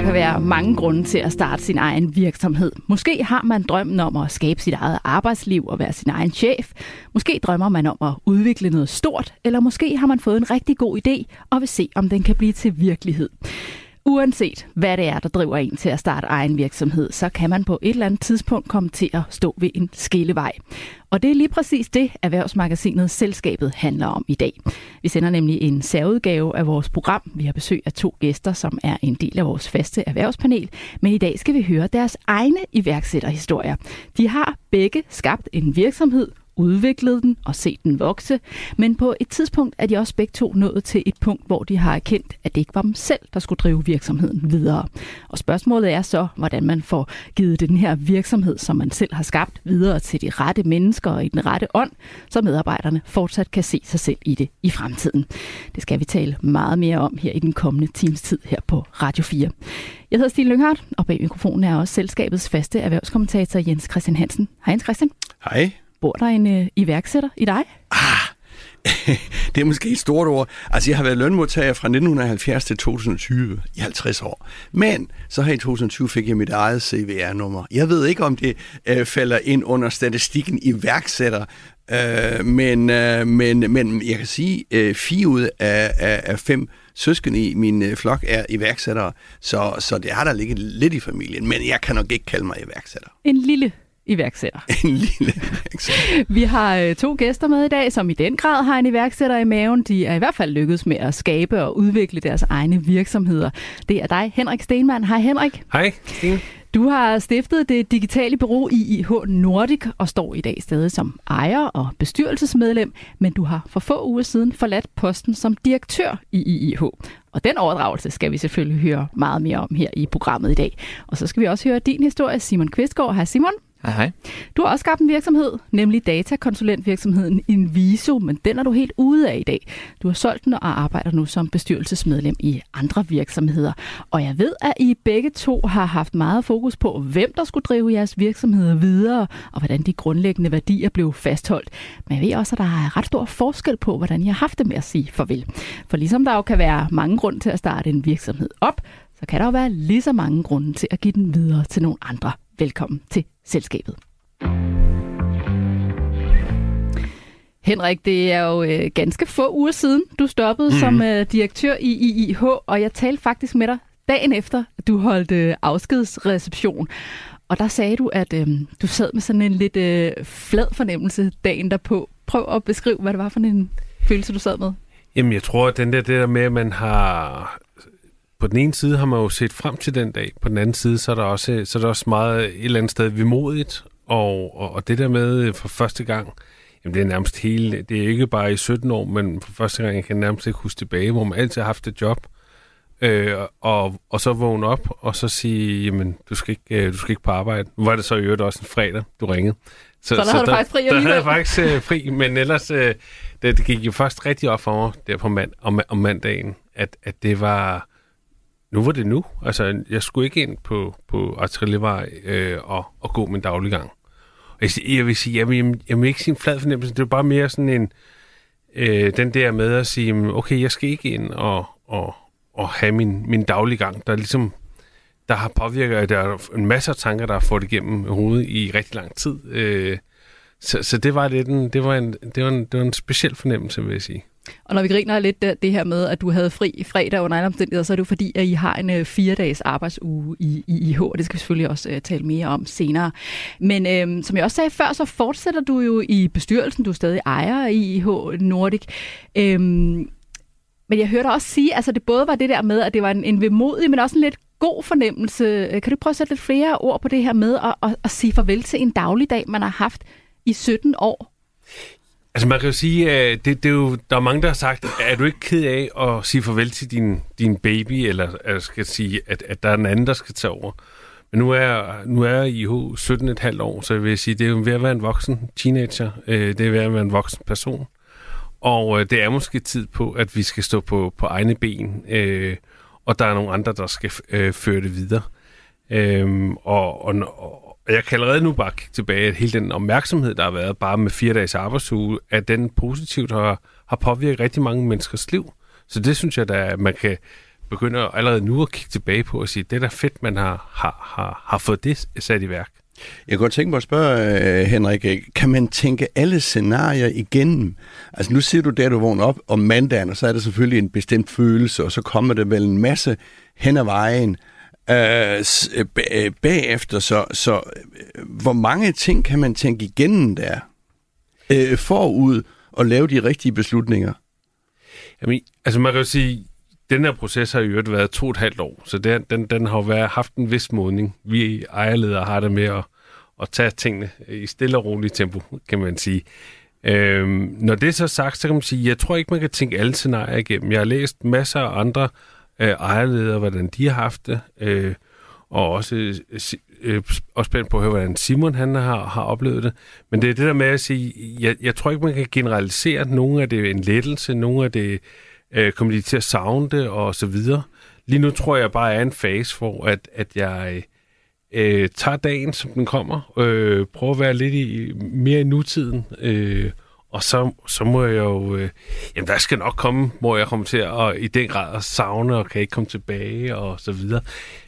Der kan være mange grunde til at starte sin egen virksomhed. Måske har man drømmen om at skabe sit eget arbejdsliv og være sin egen chef. Måske drømmer man om at udvikle noget stort, eller måske har man fået en rigtig god idé og vil se, om den kan blive til virkelighed. Uanset hvad det er, der driver en til at starte egen virksomhed, så kan man på et eller andet tidspunkt komme til at stå ved en skillevej. Og det er lige præcis det, Erhvervsmagasinet Selskabet handler om i dag. Vi sender nemlig en særudgave af vores program. Vi har besøg af to gæster, som er en del af vores faste erhvervspanel. Men i dag skal vi høre deres egne iværksætterhistorier. De har begge skabt en virksomhed, udviklet den og set den vokse, men på et tidspunkt er de også begge to nået til et punkt, hvor de har erkendt, at det ikke var dem selv, der skulle drive virksomheden videre. Og spørgsmålet er så, hvordan man får givet den her virksomhed, som man selv har skabt, videre til de rette mennesker og i den rette ånd, så medarbejderne fortsat kan se sig selv i det i fremtiden. Det skal vi tale meget mere om her i den kommende times tid her på Radio 4. Jeg hedder Stine Lynghardt, og bag mikrofonen er også selskabets faste erhvervskommentator Jens Christian Hansen. Hej Jens Christian. Hej. Bor der en øh, iværksætter i dig? Ah, det er måske et stort ord. Altså, jeg har været lønmodtager fra 1970 til 2020 i 50 år. Men så her i 2020 fik jeg mit eget CVR-nummer. Jeg ved ikke, om det øh, falder ind under statistikken iværksætter, øh, men, øh, men, men jeg kan sige, øh, fire ud af, af, af fem søskende i min øh, flok er iværksættere, så, så det har der ligget lidt i familien, men jeg kan nok ikke kalde mig iværksætter. En lille iværksætter. En lille iværksætter. Vi har øh, to gæster med i dag, som i den grad har en iværksætter i maven. De er i hvert fald lykkedes med at skabe og udvikle deres egne virksomheder. Det er dig, Henrik Stenmann. Hej Henrik. Hej, Stine. Du har stiftet det digitale bureau IIH Nordic og står i dag stadig som ejer og bestyrelsesmedlem, men du har for få uger siden forladt posten som direktør i IIH. Og den overdragelse skal vi selvfølgelig høre meget mere om her i programmet i dag. Og så skal vi også høre din historie, Simon Kvistgaard. Hej Simon. Hej, hej. Du har også skabt en virksomhed, nemlig datakonsulentvirksomheden Inviso, men den er du helt ude af i dag. Du har solgt den og arbejder nu som bestyrelsesmedlem i andre virksomheder. Og jeg ved, at I begge to har haft meget fokus på, hvem der skulle drive jeres virksomheder videre, og hvordan de grundlæggende værdier blev fastholdt. Men jeg ved også, at der er ret stor forskel på, hvordan I har haft det med at sige farvel. For ligesom der jo kan være mange grunde til at starte en virksomhed op, så kan der jo være lige så mange grunde til at give den videre til nogle andre. Velkommen til selskabet. Henrik, det er jo øh, ganske få uger siden, du stoppede mm. som øh, direktør i IIH, og jeg talte faktisk med dig dagen efter, at du holdt øh, afskedsreception. Og der sagde du, at øh, du sad med sådan en lidt øh, flad fornemmelse dagen derpå. Prøv at beskrive, hvad det var for en følelse, du sad med. Jamen, jeg tror, at den der, det der med, at man har... På den ene side har man jo set frem til den dag. På den anden side, så er der også, så er der også meget et eller andet sted vimodigt. Og, og, og det der med for første gang, jamen det er nærmest hele... Det er ikke bare i 17 år, men for første gang, jeg kan nærmest ikke huske tilbage, hvor man altid har haft et job. Øh, og, og så vågne op, og så sige, jamen, du skal ikke, øh, du skal ikke på arbejde. Nu var det så i øvrigt også en fredag, du ringede. Så, så der så havde du faktisk fri Der havde jeg faktisk øh, fri, men ellers, øh, det, det gik jo først rigtig op for mig der på mand, om, om mandagen, at, at det var, nu var det nu. Altså, jeg skulle ikke ind på, på Artillerivej øh, og, og gå min dagliggang. Jeg, jeg vil sige, jeg vil, jeg vil ikke sige en flad fornemmelse, det var bare mere sådan en, øh, den der med at sige, okay, jeg skal ikke ind og, og, og have min, min dagliggang, der ligesom der har påvirket, der er en masse af tanker, der har fået igennem hovedet i rigtig lang tid. Øh, så, så det var lidt en, det var en, det var en, det var en speciel fornemmelse, vil jeg sige. Og når vi griner lidt det, det her med, at du havde fri fredag under alle omstændigheder, så er det jo fordi, at I har en uh, fire-dages arbejdsuge i, i IH, og det skal vi selvfølgelig også uh, tale mere om senere. Men uh, som jeg også sagde før, så fortsætter du jo i bestyrelsen, du er stadig ejer i IH Nordic. Uh, men jeg hørte også sige, at altså, det både var det der med, at det var en, en vemodig, men også en lidt god fornemmelse. Øh, kan du prøve at sætte lidt flere ord på det her med at, at, at sige farvel til en dagligdag, man har haft i 17 år? Altså man kan jo sige, at det, det er jo, der er mange, der har sagt, er du ikke ked af at sige farvel til din, din baby, eller jeg skal sige, at, at der er en anden, der skal tage over? Men nu er, nu er I 17,5 år, så jeg vil sige, det er jo ved at være en voksen teenager. Øh, det er ved at være en voksen person. Og øh, det er måske tid på, at vi skal stå på, på egne ben, øh, og der er nogle andre, der skal øh, føre det videre. Øhm, og, og, og jeg kan allerede nu bare kigge tilbage, at hele den opmærksomhed, der har været bare med fire dages arbejdsuge, at den positivt har, har påvirket rigtig mange menneskers liv. Så det synes jeg, at man kan begynde allerede nu at kigge tilbage på og sige, det er da fedt, man har, har, har, har fået det sat i værk. Jeg kunne godt tænke mig at spørge, øh, Henrik, øh, kan man tænke alle scenarier igennem? Altså nu siger du, der du vågner op om mandagen, og så er der selvfølgelig en bestemt følelse, og så kommer der vel en masse hen ad vejen Øh, øh, øh, bagefter. Så, så øh, hvor mange ting kan man tænke igennem der øh, forud og lave de rigtige beslutninger? Jamen, altså man kan jo sige, den her proces har jo øvrigt været to og et halvt år, så den, den, den har jo været, haft en vis modning. Vi ejerledere har det med at, at tage tingene i stille og roligt tempo, kan man sige. Øhm, når det er så sagt, så kan man sige, jeg tror ikke, man kan tænke alle scenarier igennem. Jeg har læst masser af andre øh, ejerledere, hvordan de har haft det, øh, og også øh, også spændt på at høre, hvordan Simon han har, har oplevet det. Men det er det der med at sige, jeg, jeg tror ikke, man kan generalisere. at Nogle af det er en lettelse, nogle af det øh, kommer de til at savne det og så videre. Lige nu tror jeg bare, er en fase, hvor at, at jeg øh, tager dagen, som den kommer, øh, prøver at være lidt i, mere i nutiden, øh, og så, så må jeg jo... Øh, jamen, der skal nok komme, hvor jeg kommer til at i den grad at savne og kan ikke komme tilbage og så videre.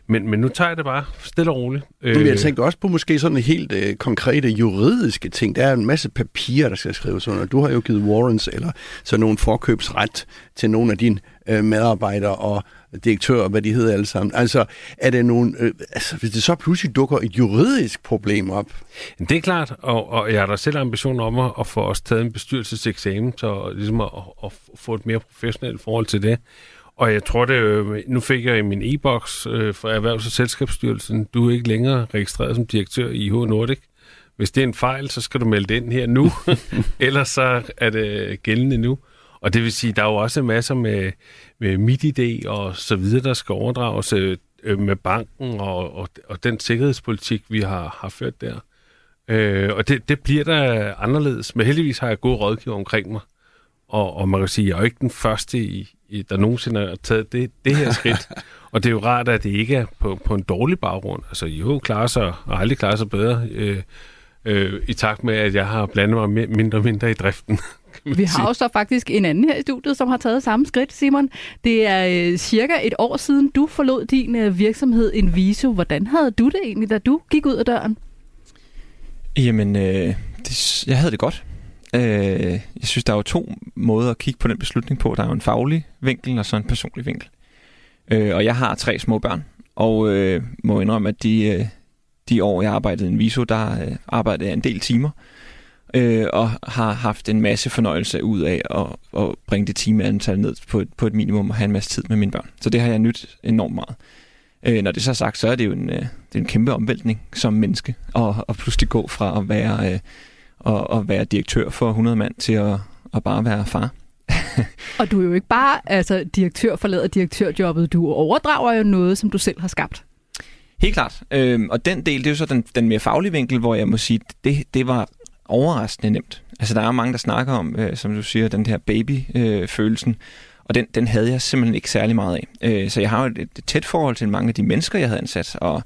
Men, men nu tager jeg det bare stille og roligt. Men jeg øh, tænker også på måske sådan helt øh, konkrete juridiske ting. Der er en masse papirer, der skal skrives under. Du har jo givet warrants eller så nogle forkøbsret til nogle af dine øh, medarbejdere og direktører, hvad de hedder alle sammen. Altså, er det nogen, øh, altså, hvis det så pludselig dukker et juridisk problem op? Det er klart, og, og jeg har da selv ambition om at, at få os taget en bestyrelseseksamen, så ligesom at, at, få et mere professionelt forhold til det. Og jeg tror det, øh, nu fik jeg i min e-boks øh, fra Erhvervs- og Selskabsstyrelsen, du er ikke længere registreret som direktør i H Nordic. Hvis det er en fejl, så skal du melde det ind her nu, ellers så er det gældende nu. Og det vil sige, der er jo også masser med, med MIDI og så videre, der skal overdrages øh, med banken og, og, og den sikkerhedspolitik, vi har, har ført der. Øh, og det, det bliver der anderledes, men heldigvis har jeg gode rådgiver omkring mig. Og, og man kan sige, at jeg er ikke den første, i, i, der nogensinde har taget det, det her skridt. og det er jo rart, at det ikke er på, på en dårlig baggrund. Altså, jo, klarer sig og aldrig klarer sig bedre, øh, øh, i takt med, at jeg har blandet mig mindre og mindre i driften. Vi har jo så faktisk en anden her i studiet, som har taget samme skridt, Simon. Det er øh, cirka et år siden, du forlod din øh, virksomhed Inviso. Hvordan havde du det egentlig, da du gik ud af døren? Jamen, øh, det, jeg havde det godt. Øh, jeg synes, der er jo to måder at kigge på den beslutning på. Der er jo en faglig vinkel og så en personlig vinkel. Øh, og jeg har tre små børn, og øh, må indrømme, at de, øh, de år, jeg arbejdede i Inviso, der øh, arbejdede jeg en del timer øh, og har haft en masse fornøjelse ud af at, at bringe det timeantal ned på et, på et minimum og have en masse tid med mine børn. Så det har jeg nyt enormt meget. Øh, når det så er sagt, så er det jo en, øh, det er en kæmpe omvæltning som menneske, og, og pludselig gå fra at være, øh, og, at være direktør for 100 mand til at, at bare være far. og du er jo ikke bare altså, direktør forlader direktørjobbet, du overdrager jo noget, som du selv har skabt. Helt klart. Øhm, og den del, det er jo så den, den mere faglige vinkel, hvor jeg må sige, det, det var overraskende nemt. Altså, der er mange, der snakker om, øh, som du siger, den her baby-følelsen, øh, og den, den havde jeg simpelthen ikke særlig meget af. Øh, så jeg har et, et tæt forhold til mange af de mennesker, jeg havde ansat, og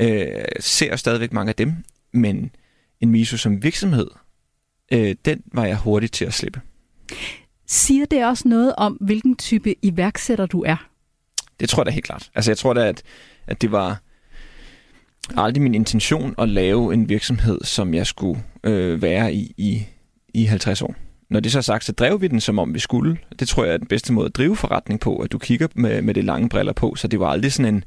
øh, ser stadigvæk mange af dem, men en miso som virksomhed, øh, den var jeg hurtigt til at slippe. Siger det også noget om, hvilken type iværksætter du er? Det tror jeg da helt klart. Altså jeg tror da, at, at det var aldrig min intention at lave en virksomhed, som jeg skulle øh, være i, i i 50 år. Når det så er sagt, så drev vi den, som om vi skulle. Det tror jeg er den bedste måde at drive forretning på, at du kigger med, med det lange briller på, så det var aldrig sådan en,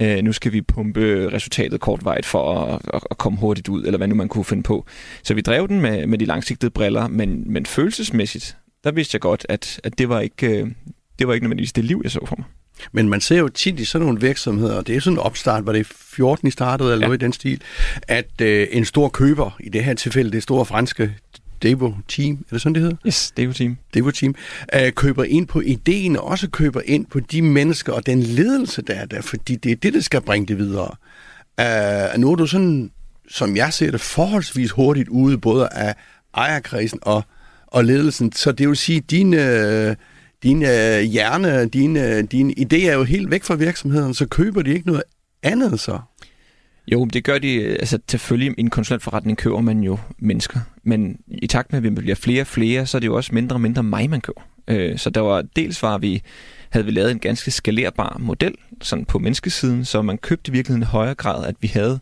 øh, nu skal vi pumpe resultatet kortvejt for at, at, at komme hurtigt ud, eller hvad nu man kunne finde på. Så vi drev den med, med de langsigtede briller, men, men følelsesmæssigt, der vidste jeg godt, at, at det, var ikke, øh, det var ikke nødvendigvis det liv, jeg så for mig. Men man ser jo tit i sådan nogle virksomheder, det er sådan en opstart, var det 14 i startede, eller ja. noget i den stil, at øh, en stor køber, i det her tilfælde det store franske Devo Team, er det sådan, det hedder? Yes, Devo Team. Devo Team. Øh, køber ind på ideen, og også køber ind på de mennesker og den ledelse, der er der, fordi det er det, der skal bringe det videre. Øh, nu er du sådan, som jeg ser det, forholdsvis hurtigt ude, både af ejerkredsen og, og ledelsen, så det vil sige, at din... Øh, din øh, hjerne, din, øh, din idé er jo helt væk fra virksomheden, så køber de ikke noget andet så? Jo, det gør de, øh, altså selvfølgelig i en konsulentforretning køber man jo mennesker, men i takt med, at vi bliver flere og flere, så er det jo også mindre og mindre mig, man køber. Øh, så der var, dels var vi, havde vi lavet en ganske skalerbar model sådan på menneskesiden, så man købte i virkeligheden i højere grad, at vi havde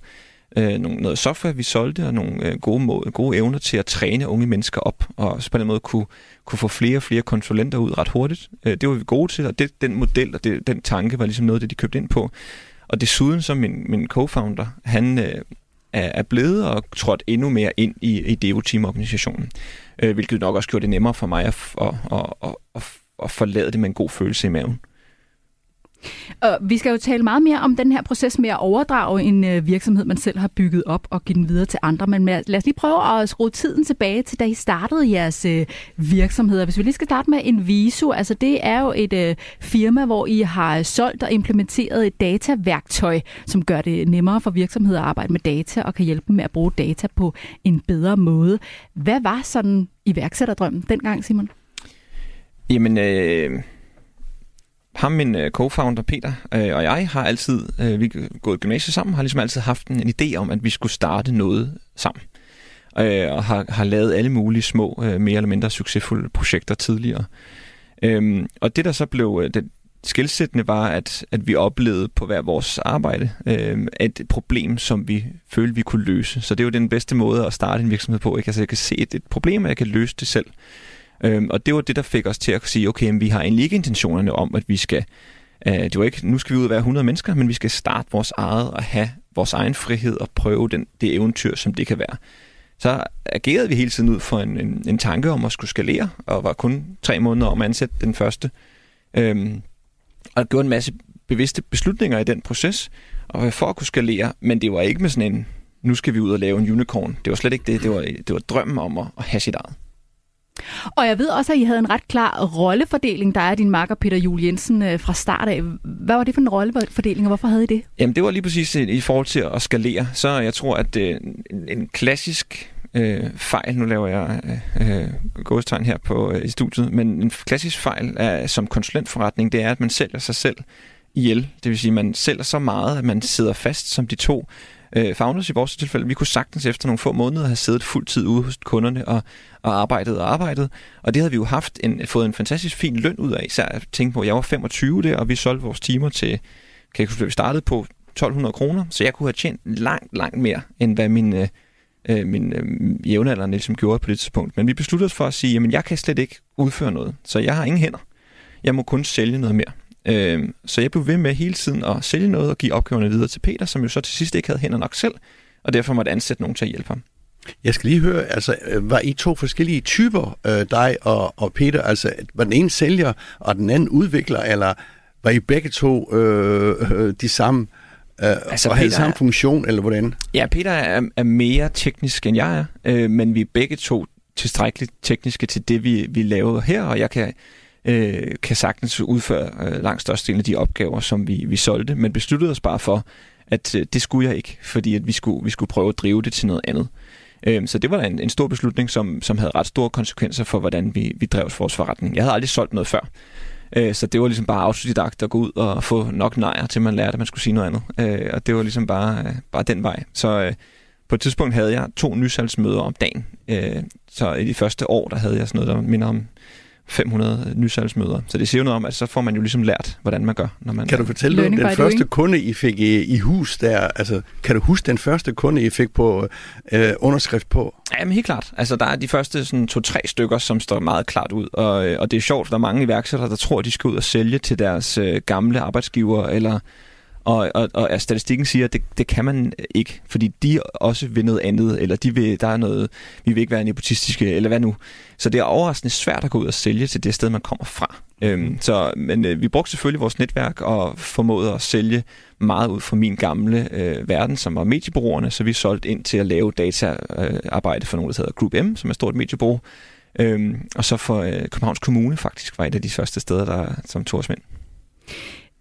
øh, nogle, noget software, vi solgte, og nogle øh, gode, måde, gode evner til at træne unge mennesker op, og så på den måde kunne, kunne få flere og flere konsulenter ud ret hurtigt. Øh, det var vi gode til, og det, den model og det, den tanke var ligesom noget, det de købte ind på. Og desuden så min, min co-founder, han øh, er, er blevet og trådt endnu mere ind i, i Devo-team-organisationen, øh, hvilket nok også gjorde det nemmere for mig at, at, at, at, at, at forlade det med en god følelse i maven. Og vi skal jo tale meget mere om den her proces med at overdrage en øh, virksomhed, man selv har bygget op og give den videre til andre. Men lad os lige prøve at skrue tiden tilbage til, da I startede jeres øh, virksomheder. Hvis vi lige skal starte med en viso, altså det er jo et øh, firma, hvor I har solgt og implementeret et dataværktøj, som gør det nemmere for virksomheder at arbejde med data og kan hjælpe dem med at bruge data på en bedre måde. Hvad var sådan iværksætterdrømmen dengang, Simon? Jamen, øh ham, min øh, co-founder Peter øh, og jeg har altid, øh, vi gået gymnasiet sammen, har ligesom altid haft en, en idé om, at vi skulle starte noget sammen. Øh, og har, har lavet alle mulige små, øh, mere eller mindre succesfulde projekter tidligere. Um, og det der så blev øh, det skilsættende var, at, at vi oplevede på hver vores arbejde øh, et problem, som vi følte, vi kunne løse. Så det er jo den bedste måde at starte en virksomhed på. Ikke? Altså, jeg kan se et, et problem, og jeg kan løse det selv. Øhm, og det var det, der fik os til at sige, okay, vi har egentlig ikke intentionerne om, at vi skal, øh, det var ikke, nu skal vi ud og være 100 mennesker, men vi skal starte vores eget og have vores egen frihed og prøve den, det eventyr, som det kan være. Så agerede vi hele tiden ud for en, en, en tanke om at skulle skalere, og var kun tre måneder om at ansætte den første. Øhm, og gjorde en masse bevidste beslutninger i den proces, og for at kunne skalere, men det var ikke med sådan en, nu skal vi ud og lave en unicorn. Det var slet ikke det. Det var, det var drømmen om at, at have sit eget. Og jeg ved også, at I havde en ret klar rollefordeling, der er din makker Peter Jul Jensen øh, fra start af. Hvad var det for en rollefordeling, og hvorfor havde I det? Jamen, det var lige præcis øh, i forhold til at skalere. Så jeg tror, at øh, en klassisk øh, fejl, nu laver jeg øh, øh, gåstegn her på øh, i studiet, men en klassisk fejl er, som konsulentforretning, det er, at man sælger sig selv ihjel. Det vil sige, at man sælger så meget, at man sidder fast som de to øh, founders i vores tilfælde. Vi kunne sagtens efter nogle få måneder have siddet fuld tid ude hos kunderne og, og arbejdet og arbejdet. Og det havde vi jo haft en, fået en fantastisk fin løn ud af. Især at tænke på, at jeg var 25 der, og vi solgte vores timer til, kan jeg huske, vi startede på 1200 kroner. Så jeg kunne have tjent langt, langt mere, end hvad min, øh, øh min øh, jævnaldrende ligesom gjorde på det tidspunkt. Men vi besluttede os for at sige, at jeg kan slet ikke udføre noget. Så jeg har ingen hænder. Jeg må kun sælge noget mere. Øh, så jeg blev ved med hele tiden at sælge noget og give opgaverne videre til Peter, som jo så til sidst ikke havde hænder nok selv, og derfor måtte ansætte nogen til at hjælpe ham. Jeg skal lige høre, altså, var I to forskellige typer, øh, dig og, og Peter? Altså, var den ene sælger, og den anden udvikler, eller var I begge to øh, øh, de samme, øh, altså, og havde samme funktion, eller hvordan? Ja, Peter er, er mere teknisk, end jeg er, øh, men vi er begge to tilstrækkeligt tekniske til det, vi, vi laver her, og jeg kan øh, kan sagtens udføre øh, langt størstedelen af de opgaver, som vi, vi solgte, men besluttede os bare for, at øh, det skulle jeg ikke, fordi at vi, skulle, vi skulle prøve at drive det til noget andet. Øh, så det var en, en stor beslutning, som, som havde ret store konsekvenser for, hvordan vi, vi drev vores forretning. Jeg havde aldrig solgt noget før, øh, så det var ligesom bare autodidakt at gå ud og få nok nejer, til man lærte, at man skulle sige noget andet. Øh, og det var ligesom bare, øh, bare den vej. Så øh, på et tidspunkt havde jeg to nysalgsmøder om dagen. Øh, så i de første år, der havde jeg sådan noget, der minder om 500 nysalgsmøder. Så det siger jo noget om, at så får man jo ligesom lært, hvordan man gør. Når man kan du fortælle om den første kunde, I fik i, i hus der? Altså, kan du huske den første kunde, I fik på øh, underskrift på? Ja, men helt klart. Altså, der er de første sådan, to-tre stykker, som står meget klart ud. Og, øh, og det er sjovt, for der er mange iværksættere, der tror, at de skal ud og sælge til deres øh, gamle arbejdsgiver, eller og, og, og statistikken siger, at det, det kan man ikke, fordi de også vil noget andet, eller de vil, der er noget, vi vil ikke være nepotistiske, eller hvad nu. Så det er overraskende svært at gå ud og sælge til det sted, man kommer fra. Øhm, så, men øh, vi brugte selvfølgelig vores netværk og formåede at sælge meget ud fra min gamle øh, verden, som var mediebureauerne, så vi solgte ind til at lave dataarbejde øh, for nogle, der hedder Group M, som er et stort mediebureau. Øhm, og så for øh, Københavns Kommune faktisk var et af de første steder, der, som tog os med.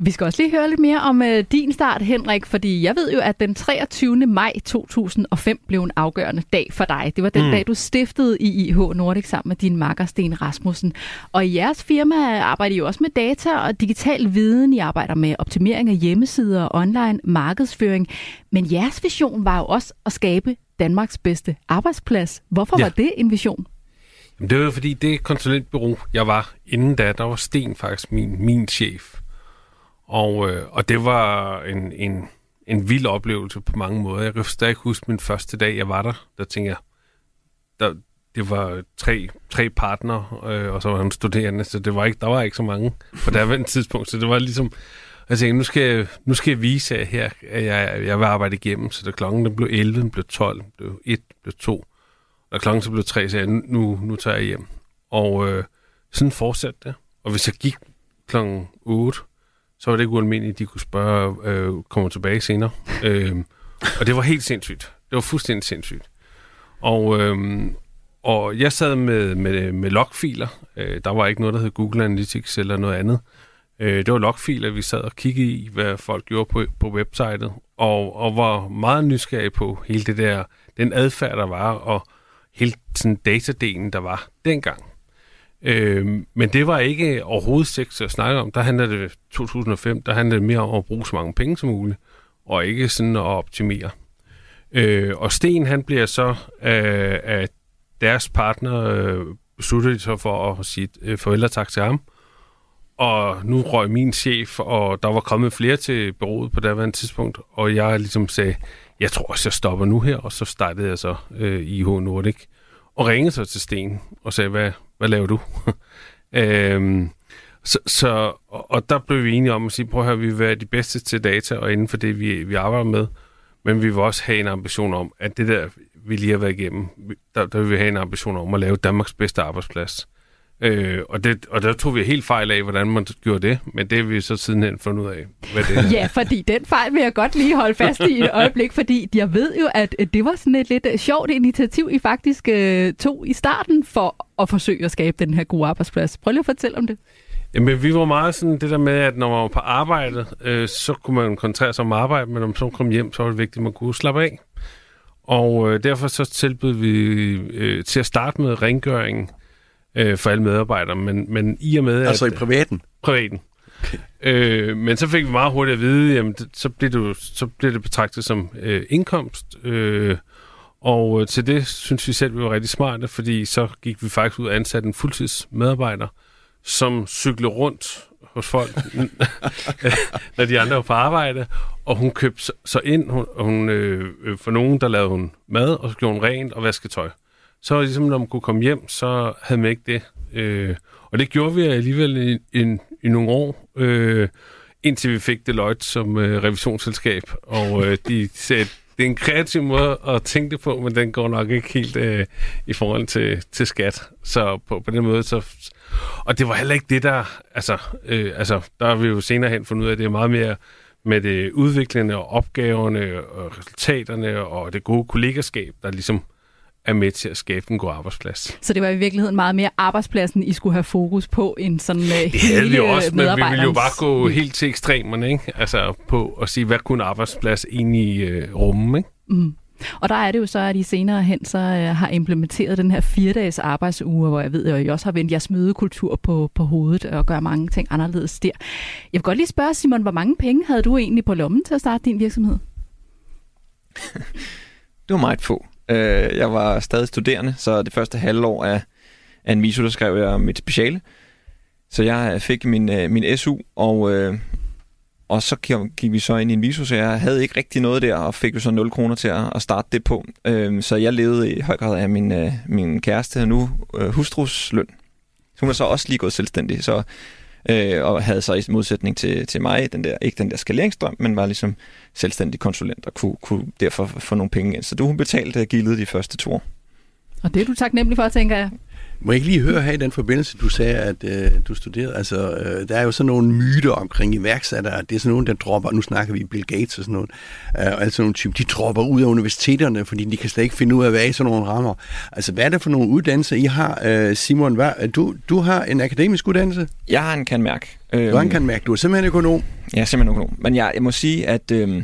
Vi skal også lige høre lidt mere om øh, din start, Henrik, fordi jeg ved jo, at den 23. maj 2005 blev en afgørende dag for dig. Det var den mm. dag, du stiftede i IH Nordic sammen med din makker Sten Rasmussen. Og i jeres firma arbejder I jo også med data og digital viden. I arbejder med optimering af hjemmesider og online markedsføring. Men jeres vision var jo også at skabe Danmarks bedste arbejdsplads. Hvorfor ja. var det en vision? Jamen, det var fordi, det konsulentbureau, jeg var inden da, der var Sten faktisk min, min chef. Og, øh, og det var en, en, en vild oplevelse på mange måder. Jeg kan stadig huske min første dag, jeg var der. Der tænkte jeg, der, det var tre, tre partner, øh, og så var han studerende, så det var ikke, der var ikke så mange på det tidspunkt. Så det var ligesom, jeg tænkte, nu skal jeg, nu skal jeg vise jer her, at jeg, jeg vil arbejde igennem. Så da klokken den blev 11, den blev 12, den blev 1, den blev 2. Og klokken så blev 3, så jeg, nu, nu tager jeg hjem. Og øh, sådan fortsatte det. Og hvis jeg gik klokken 8, så var det ikke ualmindeligt, at de kunne spørge, øh, kommer tilbage senere. øh, og det var helt sindssygt. Det var fuldstændig sindssygt. Og, øh, og jeg sad med, med, med logfiler. Øh, der var ikke noget, der hed Google Analytics eller noget andet. Øh, det var logfiler, vi sad og kiggede i, hvad folk gjorde på, på websitet, og, og var meget nysgerrige på hele det der, den adfærd, der var, og hele sådan datadelen, der var dengang. Øh, men det var ikke overhovedet sex at snakke om. Der handlede det 2005, der handlede det mere om at bruge så mange penge som muligt, og ikke sådan at optimere. Øh, og Sten, han bliver så øh, af deres partner øh, besluttet sig for at sige øh, forældre tak til ham. Og nu røg min chef, og der var kommet flere til bureauet på det tidspunkt, og jeg ligesom sagde, jeg tror også, jeg stopper nu her, og så startede jeg så øh, IH Nordic, og ringede så til Sten og sagde, hvad, hvad laver du? øhm, så, så, og der blev vi enige om at sige, prøv at høre, vi vil være de bedste til data, og inden for det, vi, vi arbejder med, men vi vil også have en ambition om, at det der, vi lige har været igennem, der, der vil vi have en ambition om at lave Danmarks bedste arbejdsplads. Øh, og, det, og der tog vi helt fejl af, hvordan man gjorde det, men det har vi så sidenhen fundet ud af, hvad det er. ja, fordi den fejl vil jeg godt lige holde fast i et øjeblik, fordi jeg ved jo, at det var sådan et lidt øh, sjovt initiativ, I faktisk øh, tog i starten for at forsøge at skabe den her gode arbejdsplads. Prøv lige at fortælle om det. Jamen, vi var meget sådan det der med, at når man var på arbejde, øh, så kunne man koncentrere sig om arbejde, men når man så kom hjem, så var det vigtigt, at man kunne slappe af. Og øh, derfor så tilbød vi øh, til at starte med rengøring øh, for alle medarbejdere, men, men i og med... Altså at, i privaten? Privaten. Okay. Øh, men så fik vi meget hurtigt at vide, jamen, det, så, blev det, så blev det betragtet som øh, indkomst, øh, og øh, til det synes vi selv, vi var rigtig smarte, fordi så gik vi faktisk ud og ansatte en fuldtidsmedarbejder, som cyklede rundt hos folk, når de andre var på arbejde, og hun købte så ind, hun, hun, øh, for nogen, der lavede hun mad, og så gjorde hun rent og vaskede tøj så ligesom, når man kunne komme hjem, så havde man ikke det. Øh, og det gjorde vi alligevel i, i, i nogle år, øh, indtil vi fik Deloitte som øh, revisionsselskab. Og øh, de sagde, det er en kreativ måde at tænke det på, men den går nok ikke helt øh, i forhold til, til skat. Så på, på den måde, så... Og det var heller ikke det, der... Altså, øh, altså, der har vi jo senere hen fundet ud af, at det er meget mere med det udviklende og opgaverne og resultaterne og det gode kollegaskab, der ligesom er med til at skabe en god arbejdsplads. Så det var i virkeligheden meget mere arbejdspladsen, I skulle have fokus på, end sådan uh, det havde vi også, men vi ville jo bare gå helt til ekstremerne, ikke? Altså på at sige, hvad kunne arbejdsplads egentlig uh, rumme, ikke? Mm. Og der er det jo så, at I senere hen så uh, har implementeret den her fire-dages arbejdsuge, hvor jeg ved, at I også har vendt jeres mødekultur på, på hovedet og gør mange ting anderledes der. Jeg vil godt lige spørge, Simon, hvor mange penge havde du egentlig på lommen til at starte din virksomhed? det var meget få. Øh, jeg var stadig studerende, så det første halvår af, af en miso, der skrev jeg mit speciale. Så jeg øh, fik min, øh, min SU, og, øh, og så gik vi så ind i en viso, så jeg havde ikke rigtig noget der, og fik jo så 0 kroner til at, at starte det på. Øh, så jeg levede i høj grad af min, øh, min kæreste, nu øh, hustrus løn. Så hun er så også lige gået selvstændig, så øh, og havde så i modsætning til, til mig, den der, ikke den der skaleringsdrøm, men var ligesom selvstændig konsulent og kunne, kunne derfor få nogle penge ind. Så du hun betalte gildet de første to år. Og det er du taknemmelig for, tænker jeg. Må jeg ikke lige høre her i den forbindelse, du sagde, at øh, du studerede, altså øh, der er jo sådan nogle myter omkring iværksættere, det er sådan nogle, der dropper, nu snakker vi Bill Gates og sådan noget, øh, altså nogle typer, de dropper ud af universiteterne, fordi de kan slet ikke finde ud af, at være i sådan nogle rammer. Altså hvad er det for nogle uddannelser, I har, øh, Simon? Hvad, du, du har en akademisk uddannelse? Jeg har en kan mærke. Du har en kan mærke, du er simpelthen økonom? Jeg er simpelthen økonom, men jeg, jeg må sige, at... Øh,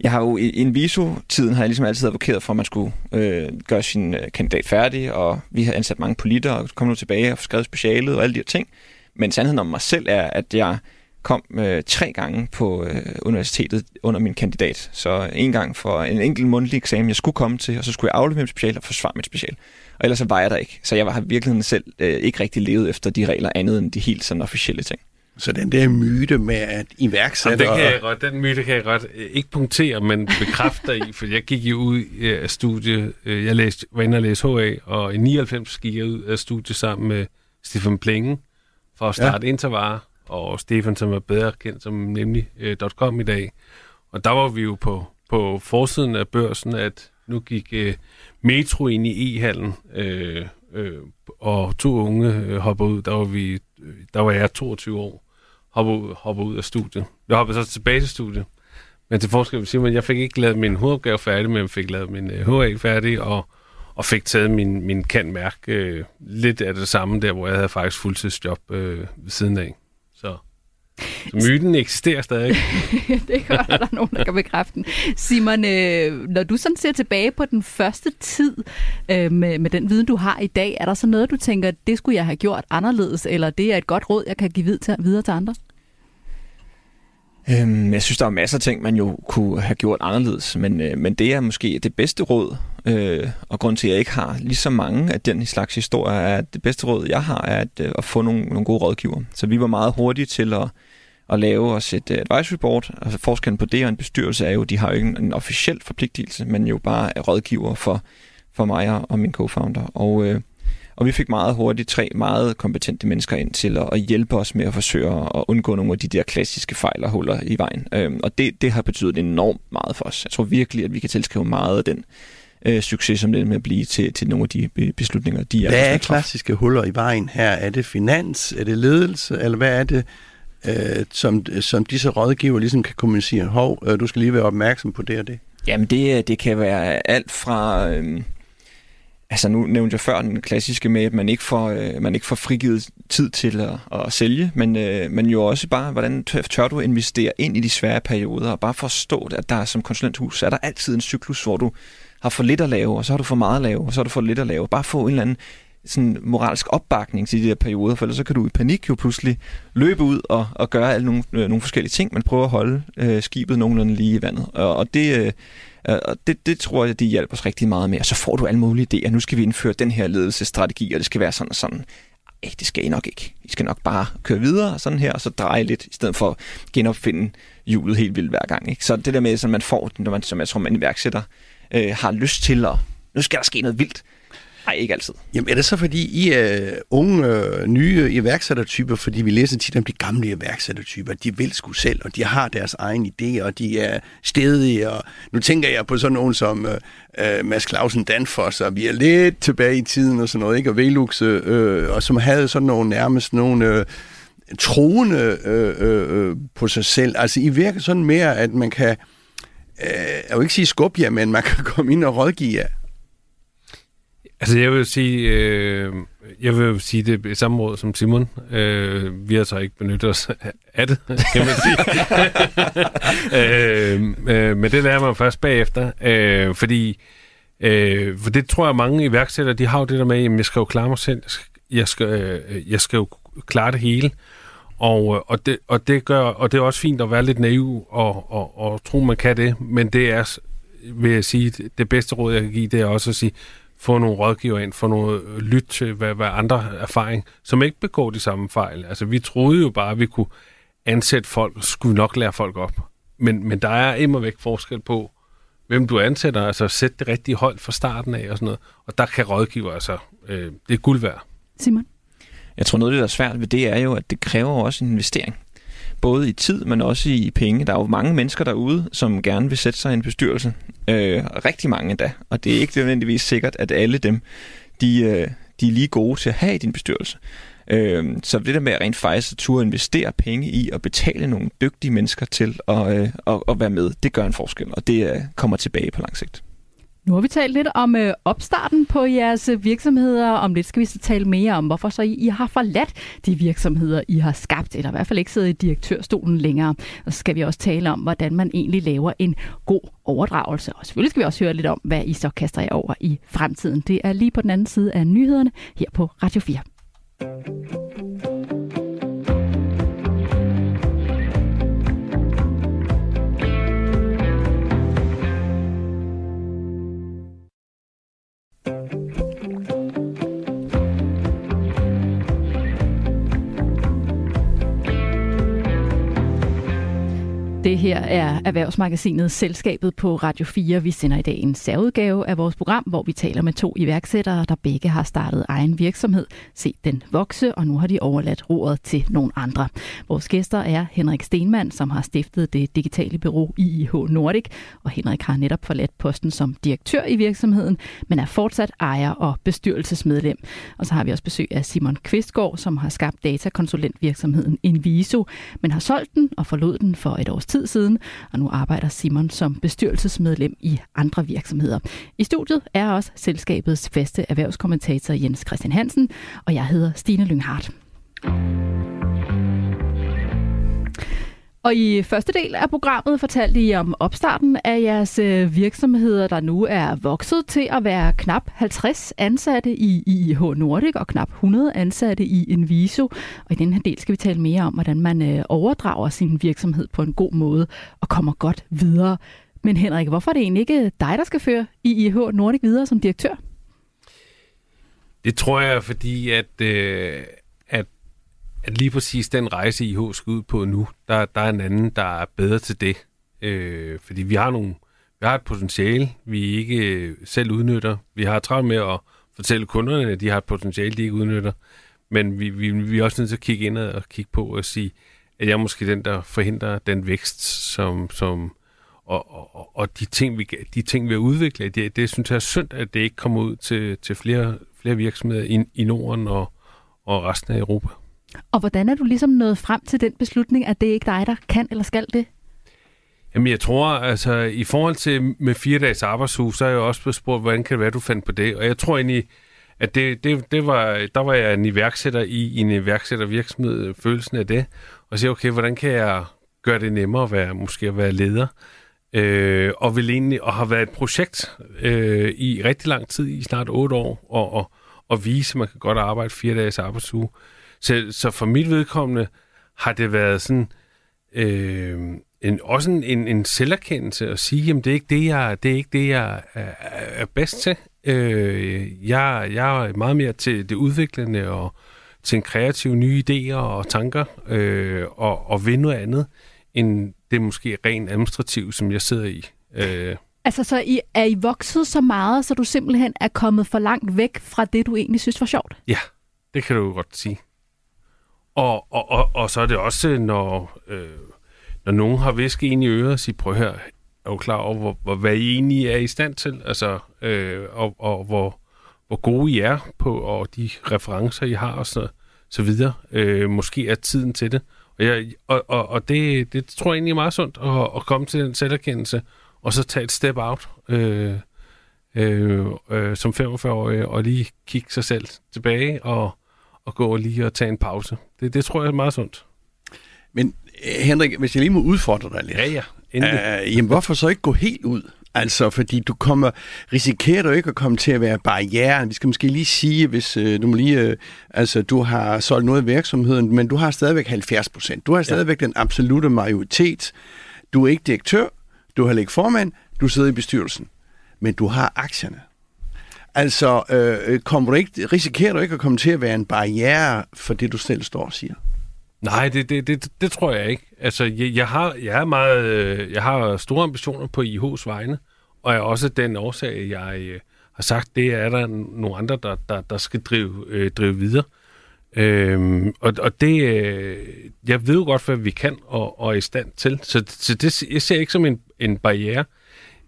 jeg har jo i Inviso-tiden har jeg ligesom altid advokeret for, at man skulle øh, gøre sin øh, kandidat færdig, og vi har ansat mange politikere, og kom nu tilbage og skrevet specialet og alle de her ting. Men sandheden om mig selv er, at jeg kom øh, tre gange på øh, universitetet under min kandidat. Så en gang for en enkelt mundtlig eksamen, jeg skulle komme til, og så skulle jeg aflevere mit special og forsvare mit special. Og ellers så var jeg der ikke. Så jeg har virkelig selv øh, ikke rigtig levet efter de regler andet end de helt sådan officielle ting. Så den der myte med at iværksætte... Jamen, den, kan jeg godt, den myte kan jeg godt øh, ikke punktere, men bekræfte i, for jeg gik jo ud øh, af studiet. Øh, jeg læste, var inde og læse HA, og i 99 gik jeg ud af studiet sammen med Stefan Plenge for at starte ja. Intervar, og Stefan, som er bedre kendt som nemlig uh, .com i dag. Og der var vi jo på, på forsiden af børsen, at nu gik uh, Metro ind i E-hallen, uh, uh, og to unge uh, hoppede ud. Der var, vi, der var jeg 22 år hoppe ud, hoppe ud af studiet. Jeg hoppede så tilbage til studiet. Men til forskel sige, at jeg fik ikke lavet min hovedopgave færdig, men jeg fik lavet min øh, HA færdig, og, og fik taget min, min kantmærk øh, lidt af det samme der, hvor jeg havde faktisk fuldtidsjob øh, ved siden af. Så, så myten eksisterer stadig. det gør der, der er nogen, der kan bekræfte den. Simon, øh, når du sådan ser tilbage på den første tid øh, med, med den viden, du har i dag, er der så noget, du tænker, det skulle jeg have gjort anderledes, eller det er et godt råd, jeg kan give videre til, videre til andre? Øhm, jeg synes, der er masser af ting, man jo kunne have gjort anderledes, men, øh, men det er måske det bedste råd, øh, og grund til, at jeg ikke har lige så mange af den slags historier, er, at det bedste råd, jeg har, er at, øh, at få nogle, nogle gode rådgiver. Så vi var meget hurtige til at, at lave os et uh, advisory board. Altså forskellen på det og en bestyrelse er jo, de har jo ikke en, en officiel forpligtelse, men jo bare er rådgiver for, for mig og min co-founder. Og, øh, og vi fik meget hurtigt tre meget kompetente mennesker ind til at, at hjælpe os med at forsøge at undgå nogle af de der klassiske fejl og huller i vejen. Øhm, og det, det har betydet enormt meget for os. Jeg tror virkelig, at vi kan tilskrive meget af den øh, succes, som det med at blive til, til nogle af de beslutninger, de er. Hvad er klassiske huller i vejen her? Er det finans? Er det ledelse? Eller hvad er det, øh, som, som disse rådgiver ligesom kan kommunicere? Hov, øh, du skal lige være opmærksom på det og det. Jamen, det, det kan være alt fra... Øh, Altså nu nævnte jeg før den klassiske med, at man ikke får, øh, man ikke får frigivet tid til at, at sælge, men, øh, men jo også bare, hvordan tør du investere ind i de svære perioder, og bare forstå, at der som konsulenthus, er der altid en cyklus, hvor du har for lidt at lave, og så har du for meget at lave, og så har du for lidt at lave. Bare få en eller anden sådan moralsk opbakning til de der perioder, for ellers så kan du i panik jo pludselig løbe ud og, og gøre alle nogle, øh, nogle forskellige ting, men prøve at holde øh, skibet nogenlunde lige i vandet. Og, og det, øh, Øh, og det, det tror jeg, det hjælper os rigtig meget med. Og så får du alle mulige idéer. Nu skal vi indføre den her ledelsesstrategi, og det skal være sådan og sådan. Ej, det skal I nok ikke. I skal nok bare køre videre sådan her, og så dreje lidt, i stedet for at genopfinde hjulet helt vildt hver gang. Ikke? Så det der med, at man får, når man, som jeg tror, man iværksætter, øh, har lyst til at, nu skal der ske noget vildt, Nej, ikke altid. Jamen er det så fordi I er unge, øh, nye iværksættertyper, fordi vi læser tit om de gamle iværksættertyper, de vil sgu selv, og de har deres egen idé, og de er stedige, og nu tænker jeg på sådan nogen som øh, øh Mads Clausen Danfoss, og vi er lidt tilbage i tiden og sådan noget, ikke? og Velux, øh, øh og som havde sådan nogle nærmest nogle... Øh, troende øh, øh, øh, på sig selv. Altså, I virker sådan mere, at man kan, øh, jeg vil ikke sige skubbe jer, men man kan komme ind og rådgive jer. Altså, jeg vil sige, øh, jeg vil sige det i samme råd som Simon. Øh, vi har så ikke benyttet os af det, kan man sige. øh, øh, men det lærer man først bagefter, øh, fordi øh, for det tror jeg, mange iværksættere, de har jo det der med, at jeg skal jo klare mig selv, jeg skal, øh, jeg skal jo klare det hele. Og, øh, og, det, og, det gør, og det er også fint at være lidt naiv og, og, og tro, man kan det, men det er, vil jeg sige, det bedste råd, jeg kan give, det er også at sige, få nogle rådgiver ind, få noget lyt til, hvad, hvad andre erfaring, som ikke begår de samme fejl. Altså, vi troede jo bare, at vi kunne ansætte folk, skulle nok lære folk op. Men, men der er immer væk forskel på, hvem du ansætter, altså sæt det rigtige hold fra starten af og sådan noget. Og der kan rådgiver, altså, øh, det er guld værd. Simon? Jeg tror noget af det, der er svært ved det, er jo, at det kræver også en investering både i tid, men også i penge. Der er jo mange mennesker derude, som gerne vil sætte sig i en bestyrelse. Øh, rigtig mange endda. Og det er ikke nødvendigvis sikkert, at alle dem, de, øh, de er lige gode til at have i din bestyrelse. Øh, så det der med at rent faktisk at turde investere penge i og betale nogle dygtige mennesker til at, øh, at, at være med, det gør en forskel, og det øh, kommer tilbage på lang sigt. Nu har vi talt lidt om øh, opstarten på jeres øh, virksomheder. Om lidt skal vi så tale mere om, hvorfor så I, I har forladt de virksomheder, I har skabt, eller i hvert fald ikke siddet i direktørstolen længere. Og så skal vi også tale om, hvordan man egentlig laver en god overdragelse. Og selvfølgelig skal vi også høre lidt om, hvad I så kaster jer over i fremtiden. Det er lige på den anden side af nyhederne her på Radio 4. Det her er Erhvervsmagasinet Selskabet på Radio 4. Vi sender i dag en særudgave af vores program, hvor vi taler med to iværksættere, der begge har startet egen virksomhed, set den vokse, og nu har de overladt roret til nogle andre. Vores gæster er Henrik Stenmann, som har stiftet det digitale bureau IIH Nordic, og Henrik har netop forladt posten som direktør i virksomheden, men er fortsat ejer og bestyrelsesmedlem. Og så har vi også besøg af Simon Kvistgaard, som har skabt datakonsulentvirksomheden Inviso, men har solgt den og forlod den for et års tid siden, og nu arbejder Simon som bestyrelsesmedlem i andre virksomheder. I studiet er også selskabets faste erhvervskommentator Jens Christian Hansen, og jeg hedder Stine Lynghardt. Og i første del af programmet fortalte I om opstarten af jeres øh, virksomheder, der nu er vokset til at være knap 50 ansatte i IH Nordic og knap 100 ansatte i Inviso. Og i den her del skal vi tale mere om, hvordan man øh, overdrager sin virksomhed på en god måde og kommer godt videre. Men Henrik, hvorfor er det egentlig ikke dig, der skal føre IH Nordic videre som direktør? Det tror jeg, fordi at, øh, at lige præcis den rejse, IH skal ud på nu, der, der er en anden, der er bedre til det. Øh, fordi vi har nogle, vi har et potentiale, vi ikke øh, selv udnytter. Vi har travlt med at fortælle kunderne, at de har et potentiale, de ikke udnytter. Men vi, vi, vi er også nødt til at kigge ind og kigge på og sige, at jeg er måske den, der forhindrer den vækst, som, som og, og, og de, ting, vi, de ting, vi har udviklet, det, det synes jeg er synd, at det ikke kommer ud til, til flere, flere virksomheder i, i Norden og, og resten af Europa. Og hvordan er du ligesom nået frem til den beslutning, at det ikke dig, der kan eller skal det? Jamen jeg tror, altså i forhold til med fire dages arbejdsuge, så er jeg også blevet spurgt, hvordan kan det være, du fandt på det? Og jeg tror egentlig, at det, det, det var, der var jeg en iværksætter i, i en iværksættervirksomhed, følelsen af det, og siger, okay, hvordan kan jeg gøre det nemmere at være, måske at være leder? Øh, og vil egentlig, og har været et projekt øh, i rigtig lang tid, i snart otte år, og, og, og vise, at man kan godt arbejde fire dages arbejdsuge. Så, så for mit vedkommende har det været sådan øh, en, også en, en, en selverkendelse at sige, at det er ikke det, jeg, det er, ikke det, jeg er, er bedst til. Øh, jeg, jeg er meget mere til det udviklende og til en kreativ nye idéer og tanker øh, og, og vil noget andet, end det måske rent administrativt, som jeg sidder i. Øh. Altså, så I, er I vokset så meget, så du simpelthen er kommet for langt væk fra det, du egentlig synes var sjovt? Ja, det kan du godt sige. Og, og, og, og så er det også, når, øh, når nogen har væsket ind i øret og siger, prøv her, høre, er du klar over, hvor, hvor, hvad I egentlig er i stand til? Altså, øh, og, og hvor, hvor gode I er på, og de referencer, I har, og så, så videre. Øh, måske er tiden til det. Og, jeg, og, og, og det, det tror jeg egentlig er meget sundt, at, at komme til den selverkendelse, og så tage et step out øh, øh, øh, som 45-årig, og lige kigge sig selv tilbage, og at gå lige og tage en pause. Det, det tror jeg er meget sundt. Men øh, Henrik, hvis jeg lige må udfordre dig lidt. Ja, ja. Uh, jamen, hvorfor så ikke gå helt ud? Altså, fordi du kommer, risikerer du ikke at komme til at være barriere. Vi skal måske lige sige, hvis øh, du må lige, øh, altså, du har solgt noget af virksomheden, men du har stadigvæk 70 procent. Du har stadigvæk ja. den absolute majoritet. Du er ikke direktør, du har ikke formand, du sidder i bestyrelsen, men du har aktierne. Altså, øh, øh, kommer du ikke, risikerer du ikke at komme til at være en barriere for det, du selv står og siger? Nej, det, det, det, det tror jeg ikke. Altså, jeg, jeg, har, jeg, er meget, øh, jeg har store ambitioner på IH's vegne, og jeg er også den årsag, jeg øh, har sagt, det er der nogle andre, der, der, der skal drive, øh, drive videre. Øhm, og, og det, øh, jeg ved jo godt, hvad vi kan og, og er i stand til. Så, så det jeg ser ikke som en, en barriere,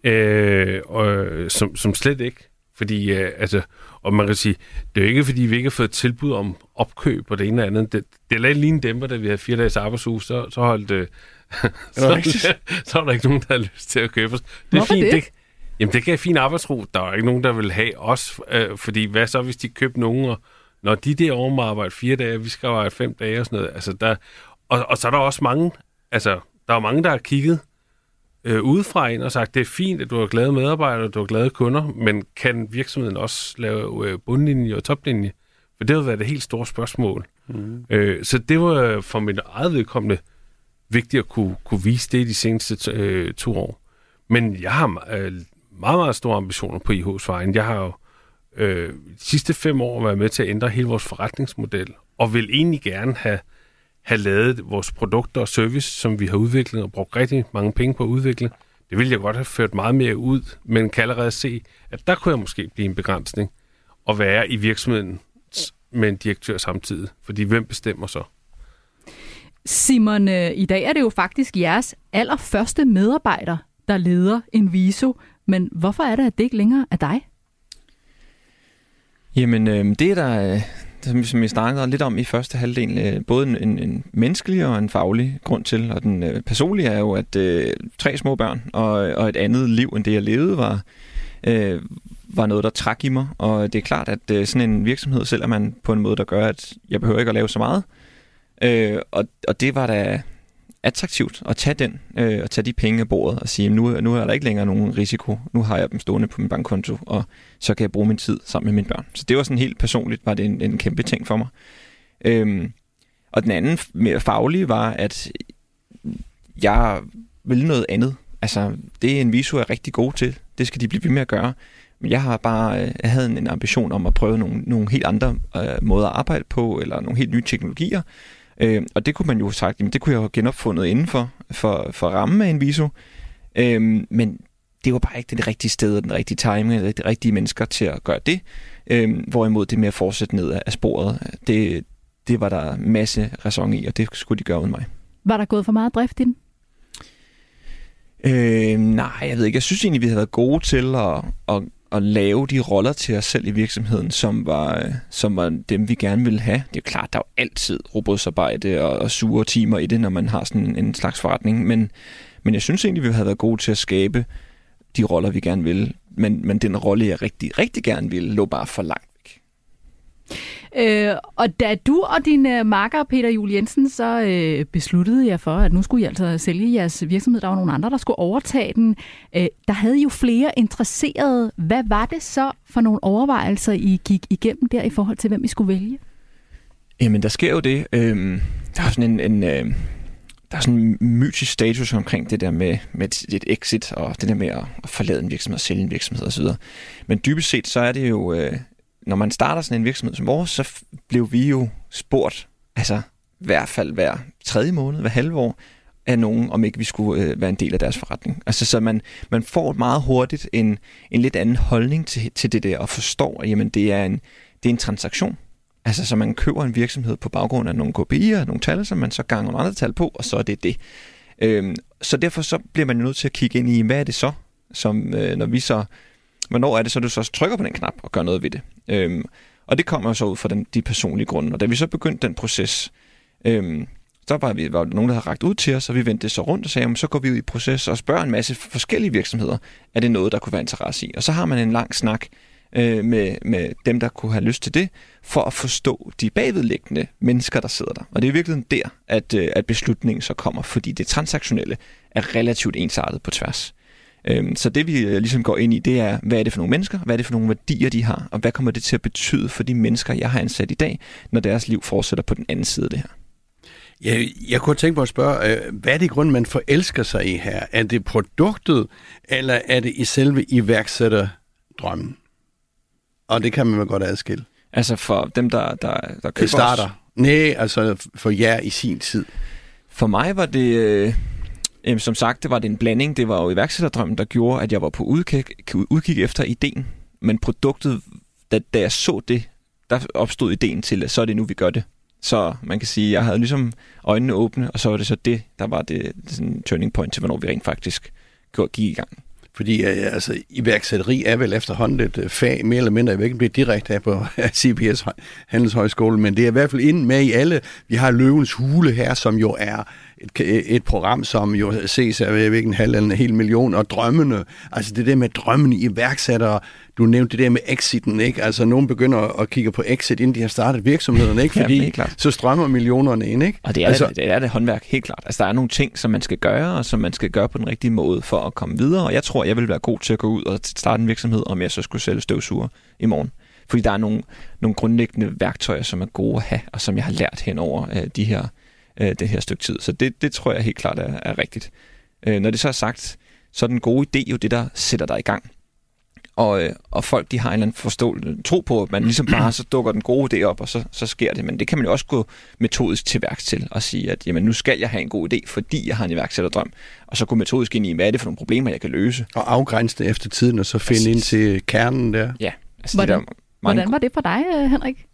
øh, og, øh, som, som slet ikke. Fordi, øh, altså, og man kan sige, det er jo ikke, fordi vi ikke har fået tilbud om opkøb og det ene og andet. Det, det er lige en dæmper, da vi havde fire dages arbejdsuge, så, så holdt øh, så, så var der ikke nogen, der havde lyst til at købe os. Det er fint. Det? det? Jamen, det gav fin arbejdsro. Der var ikke nogen, der ville have os, øh, fordi hvad så, hvis de købte nogen, og når de der over må arbejde fire dage, vi skal arbejde fem dage og sådan noget. Altså, der, og, og så er der også mange, altså, der er mange, der har kigget øh, udefra ind og sagt, det er fint, at du har glade medarbejdere, du har glade kunder, men kan virksomheden også lave øh, bundlinje og toplinje? For det har været det helt store spørgsmål. Mm. Øh, så det var for mit eget vedkommende vigtigt at kunne, kunne vise det de seneste øh, to år. Men jeg har øh, meget, meget store ambitioner på IH's vejen. Jeg har jo øh, de sidste fem år været med til at ændre hele vores forretningsmodel, og vil egentlig gerne have, have lavet vores produkter og service, som vi har udviklet og brugt rigtig mange penge på at udvikle, det ville jeg godt have ført meget mere ud, men kan allerede se, at der kunne jeg måske blive en begrænsning at være i virksomheden med en direktør samtidig. Fordi hvem bestemmer så? Simon, øh, i dag er det jo faktisk jeres allerførste medarbejder, der leder en viso. Men hvorfor er det, at det ikke længere er dig? Jamen, øh, det er der, øh, som, som vi snakkede lidt om i første halvdel, øh, både en, en, en menneskelig og en faglig grund til. Og den øh, personlige er jo, at øh, tre små børn og, og et andet liv, end det jeg levede, var, øh, var noget, der trak i mig. Og det er klart, at øh, sådan en virksomhed sælger man på en måde, der gør, at jeg behøver ikke at lave så meget. Øh, og, og det var da attraktivt at tage den, øh, og tage de penge af bordet og sige, nu, nu er der ikke længere nogen risiko. Nu har jeg dem stående på min bankkonto, og så kan jeg bruge min tid sammen med mine børn. Så det var sådan helt personligt, var det en, en kæmpe ting for mig. Øhm, og den anden mere faglige var, at jeg ville noget andet. Altså, det er en visu er rigtig god til. Det skal de blive ved med at gøre. Men jeg har bare øh, jeg havde en ambition om at prøve nogle, nogle helt andre øh, måder at arbejde på, eller nogle helt nye teknologier. Øh, og det kunne man jo sagt, jamen det kunne jeg jo genopfundet inden for, for, for ramme af en viso. Øh, men det var bare ikke det rigtige sted, og den rigtige timing, eller de rigtige mennesker til at gøre det. Øh, hvorimod det med at fortsætte ned af sporet, det, det var der masse ræson i, og det skulle de gøre uden mig. Var der gået for meget drift i den? Øh, nej, jeg ved ikke. Jeg synes egentlig, vi havde været gode til at, at, at lave de roller til os selv i virksomheden, som var, øh, som var dem, vi gerne ville have. Det er jo klart, der er jo altid robotsarbejde og, og sure timer i det, når man har sådan en slags forretning. Men, men jeg synes egentlig, vi havde været gode til at skabe de roller, vi gerne ville. Men, men den rolle, jeg rigtig, rigtig gerne ville, lå bare for langt væk. Øh, og da du og din øh, makker Peter Jul Jensen så øh, besluttede jer for, at nu skulle I altså sælge jeres virksomhed, der var nogle andre, der skulle overtage den, øh, der havde I jo flere interesserede. Hvad var det så for nogle overvejelser, I gik igennem der i forhold til, hvem I skulle vælge? Jamen, der sker jo det. Øh, der er sådan en... en øh der er sådan en mytisk status omkring det der med, med et exit og det der med at, forlade en virksomhed og sælge en virksomhed osv. Men dybest set så er det jo øh, når man starter sådan en virksomhed som vores, så blev vi jo spurgt, altså i hvert fald hver tredje måned, hver halve år, af nogen, om ikke vi skulle øh, være en del af deres forretning. Altså, så man, man får meget hurtigt en, en lidt anden holdning til, til det der, og forstår, at jamen, det, er en, det er en transaktion. Altså, så man køber en virksomhed på baggrund af nogle KPI'er, nogle tal, som man så ganger nogle andre tal på, og så er det det. Øhm, så derfor så bliver man jo nødt til at kigge ind i, hvad er det så, som øh, når vi så hvornår er det så, du så trykker på den knap og gør noget ved det. Øhm, og det kommer så ud fra den, de personlige grunde. Og da vi så begyndte den proces, øhm, så var vi var nogen, der havde ragt ud til os, og vi vendte det så rundt og sagde, så går vi ud i proces og spørger en masse forskellige virksomheder, er det noget, der kunne være interesse i? Og så har man en lang snak øh, med, med dem, der kunne have lyst til det, for at forstå de bagvedliggende mennesker, der sidder der. Og det er virkelig der, at, øh, at beslutningen så kommer, fordi det transaktionelle er relativt ensartet på tværs. Øhm, så det vi øh, ligesom går ind i, det er, hvad er det for nogle mennesker, hvad er det for nogle værdier, de har, og hvad kommer det til at betyde for de mennesker, jeg har ansat i dag, når deres liv fortsætter på den anden side af det her. Jeg, jeg kunne tænke mig at spørge, øh, hvad er det grund, man forelsker sig i her? Er det produktet, eller er det i selve iværksætterdrømmen? Og det kan man godt adskille. Altså for dem, der, der, der køber det starter. Os? Nej, altså for jer i sin tid. For mig var det... Øhm, som sagt, det var det en blanding. Det var jo iværksætterdrømmen, der gjorde, at jeg var på udkig, udkig efter ideen. Men produktet, da, da jeg så det, der opstod ideen til, at så er det nu, vi gør det. Så man kan sige, at jeg havde ligesom øjnene åbne, og så var det så det, der var det, sådan turning point til, hvornår vi rent faktisk gik i gang. Fordi øh, altså, iværksætteri er vel efterhånden et øh, fag, mere eller mindre, jeg vil ikke, blive direkte af på CBS Handelshøjskole, men det er i hvert fald ind med i alle. Vi har Løvens Hule her, som jo er et, et program, som jo ses af jeg ved ikke, en halv eller en hel million, og drømmene, altså det der med drømmene i iværksættere, du nævnte det der med exiten, ikke? Altså nogen begynder at kigge på exit, inden de har startet virksomheden, ikke? Fordi ja, så strømmer millionerne ind, ikke? Og det er, altså, det, det er det håndværk, helt klart. Altså der er nogle ting, som man skal gøre, og som man skal gøre på den rigtige måde for at komme videre, og jeg tror, jeg vil være god til at gå ud og starte en virksomhed, om jeg så skulle sælge støvsuger i morgen. Fordi der er nogle, nogle grundlæggende værktøjer, som er gode at have, og som jeg har lært hen over øh, de her øh, det her stykke tid. Så det, det tror jeg helt klart er, er rigtigt. Øh, når det så er sagt, så er den gode idé jo det, der sætter dig i gang. Og, øh, og folk, de har en eller anden forståelse, tro på, at man ligesom bare, så dukker den gode idé op, og så, så sker det. Men det kan man jo også gå metodisk til værks til, og sige, at jamen, nu skal jeg have en god idé, fordi jeg har en iværksætterdrøm. Og så gå metodisk ind i, hvad er det for nogle problemer, jeg kan løse. Og afgrænse det efter tiden, og så finde Præcis. ind til kernen der. Ja, altså Hvordan- det der mange Hvordan var det for dig, øh, Henrik?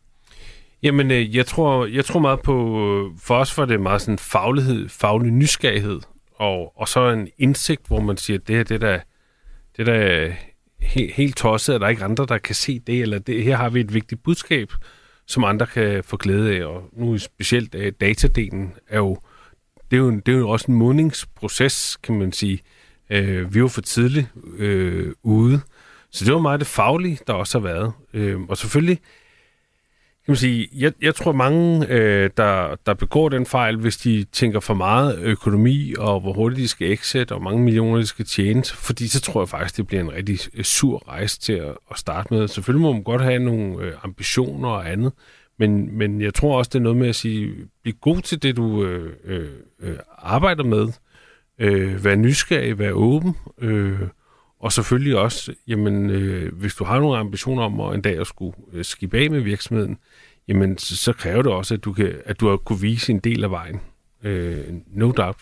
Jamen, øh, jeg tror, jeg tror meget på, øh, for os var det meget sådan faglighed, faglig nysgerrighed, og, og så en indsigt, hvor man siger, det her, det er da, det er da øh, helt, helt tosset, at der er ikke andre, der kan se det, eller det, her har vi et vigtigt budskab, som andre kan få glæde af, og nu specielt datadelen er jo, det er jo, det er jo også en modningsproces, kan man sige. Øh, vi var for tidligt øh, ude, så det var meget det faglige, der også har været. Øh, og selvfølgelig, kan man sige, jeg, jeg tror mange, øh, der, der begår den fejl, hvis de tænker for meget økonomi, og hvor hurtigt de skal exit, og mange millioner de skal tjene, fordi så tror jeg faktisk, det bliver en rigtig øh, sur rejse til at, at starte med. Selvfølgelig må man godt have nogle øh, ambitioner og andet, men, men jeg tror også, det er noget med at sige, bliv god til det, du øh, øh, øh, arbejder med. Øh, vær nysgerrig, vær åben, øh, og selvfølgelig også, jamen, øh, hvis du har nogle ambitioner om at en dag at skulle øh, skibe af med virksomheden, jamen, så, så kræver det også, at du, kan, at du har kunne vise en del af vejen. Øh, no doubt.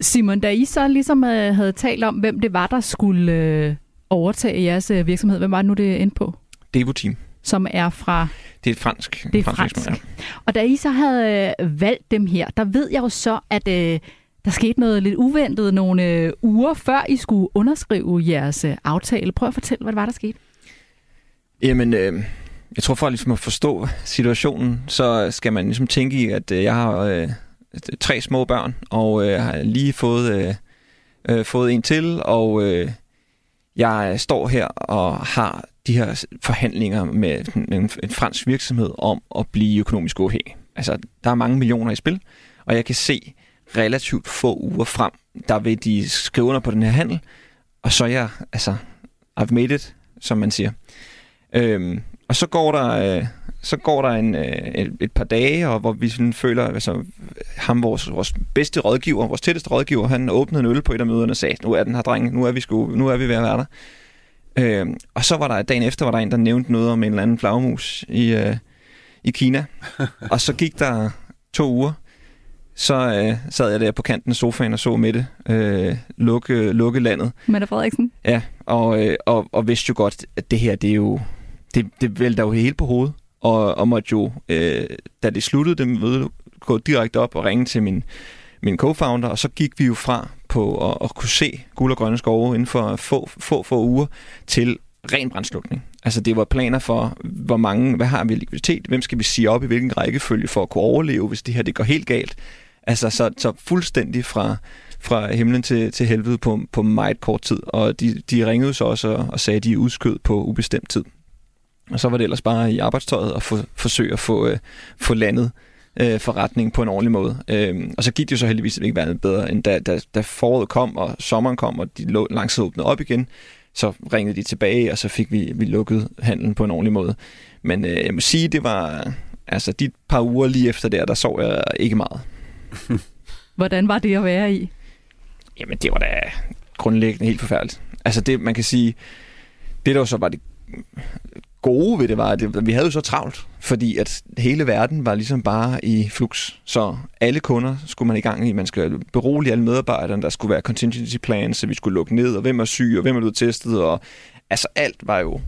Simon, da I så ligesom øh, havde talt om, hvem det var, der skulle øh, overtage jeres øh, virksomhed, hvem var det nu, det endte på? Devo-team. Som er fra... Det er et fransk. Det er fransk. fransk. virksomhed, Og da I så havde øh, valgt dem her, der ved jeg jo så, at øh, der skete noget lidt uventet nogle øh, uger, før I skulle underskrive jeres øh, aftale. Prøv at fortælle, hvad det var, der skete. Jamen, øh, jeg tror for ligesom at forstå situationen, så skal man ligesom tænke i, at øh, jeg har øh, tre små børn, og øh, har lige fået, øh, øh, fået en til, og øh, jeg står her og har de her forhandlinger med en, en, en fransk virksomhed om at blive økonomisk uafhængig. Altså, der er mange millioner i spil, og jeg kan se relativt få uger frem, der vil de skrive under på den her handel, og så er jeg, altså, I've made it, som man siger. Øhm, og så går der, øh, så går der en, øh, et, et par dage, og hvor vi sådan føler, altså ham, vores, vores bedste rådgiver, vores tætteste rådgiver, han åbnede en øl på et af møderne og sagde, nu er den her dreng, nu er vi, sgu, nu er vi ved at være der. Øhm, og så var der dagen efter, var der en, der nævnte noget om en eller anden flagmus i, øh, i Kina. og så gik der to uger, så øh, sad jeg der på kanten af sofaen og så Mette øh, lukke, lukke landet. Mette Frederiksen? Ja, og, øh, og, og vidste jo godt, at det her, det er jo, det, det vælter jo helt på hovedet. Og, og måtte jo, øh, da det sluttede, det møde, gå direkte op og ringe til min, min co-founder, og så gik vi jo fra på at, at kunne se guld og grønne skove inden for få, få, få uger til ren brændslukning. Altså det var planer for, hvor mange, hvad har vi likviditet, hvem skal vi sige op i hvilken rækkefølge for at kunne overleve, hvis det her det går helt galt. Altså så, så fuldstændig fra, fra himlen til, til helvede på, på meget kort tid. Og de, de ringede så også og, og sagde, at de er udskød på ubestemt tid. Og så var det ellers bare i arbejdstøjet at få, forsøge at få, øh, få landet øh, forretning på en ordentlig måde. Øh, og så gik det jo så heldigvis ikke været bedre, end da, da, da foråret kom, og sommeren kom, og de lå, langsomt åbnede op igen. Så ringede de tilbage, og så fik vi, vi lukket handlen på en ordentlig måde. Men øh, jeg må sige, det var... Altså, de par uger lige efter der, der sov jeg ikke meget. Hvordan var det at være i? Jamen, det var da grundlæggende helt forfærdeligt. Altså, det, man kan sige, det der så var det gode ved det, var, at det, vi havde jo så travlt, fordi at hele verden var ligesom bare i flux. Så alle kunder skulle man i gang i. Man skal berolige alle medarbejderne, der skulle være contingency plans, så vi skulle lukke ned, og hvem er syg, og hvem er blevet testet, og altså alt var jo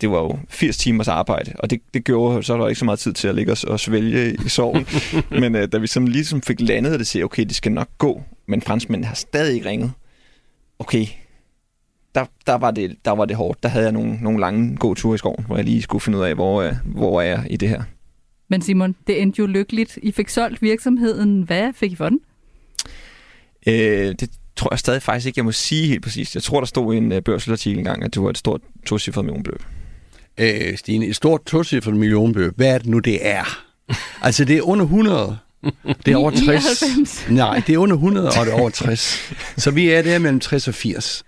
det var jo 80 timers arbejde, og det, det gjorde, så var der ikke så meget tid til at ligge og, og svælge i sorgen. Men øh, da vi som ligesom fik landet, det siger, okay, det skal nok gå, men franskmændene har stadig ikke ringet. Okay, der, der, var det, der var det hårdt. Der havde jeg nogle, nogle lange gåture i skoven, hvor jeg lige skulle finde ud af, hvor, øh, hvor er jeg i det her. Men Simon, det endte jo lykkeligt. I fik solgt virksomheden. Hvad fik I for den? Øh, det tror jeg stadig faktisk ikke, jeg må sige helt præcist. Jeg tror, der stod i en øh, børsartikel engang, at det var et stort tocifret millionbeløb. Øh, Stine, et stort tocifret millionbeløb. Hvad er det nu, det er? Altså, det er under 100. Det er over 60. 99. Nej, det er under 100, og det er over 60. Så vi er der mellem 60 og 80.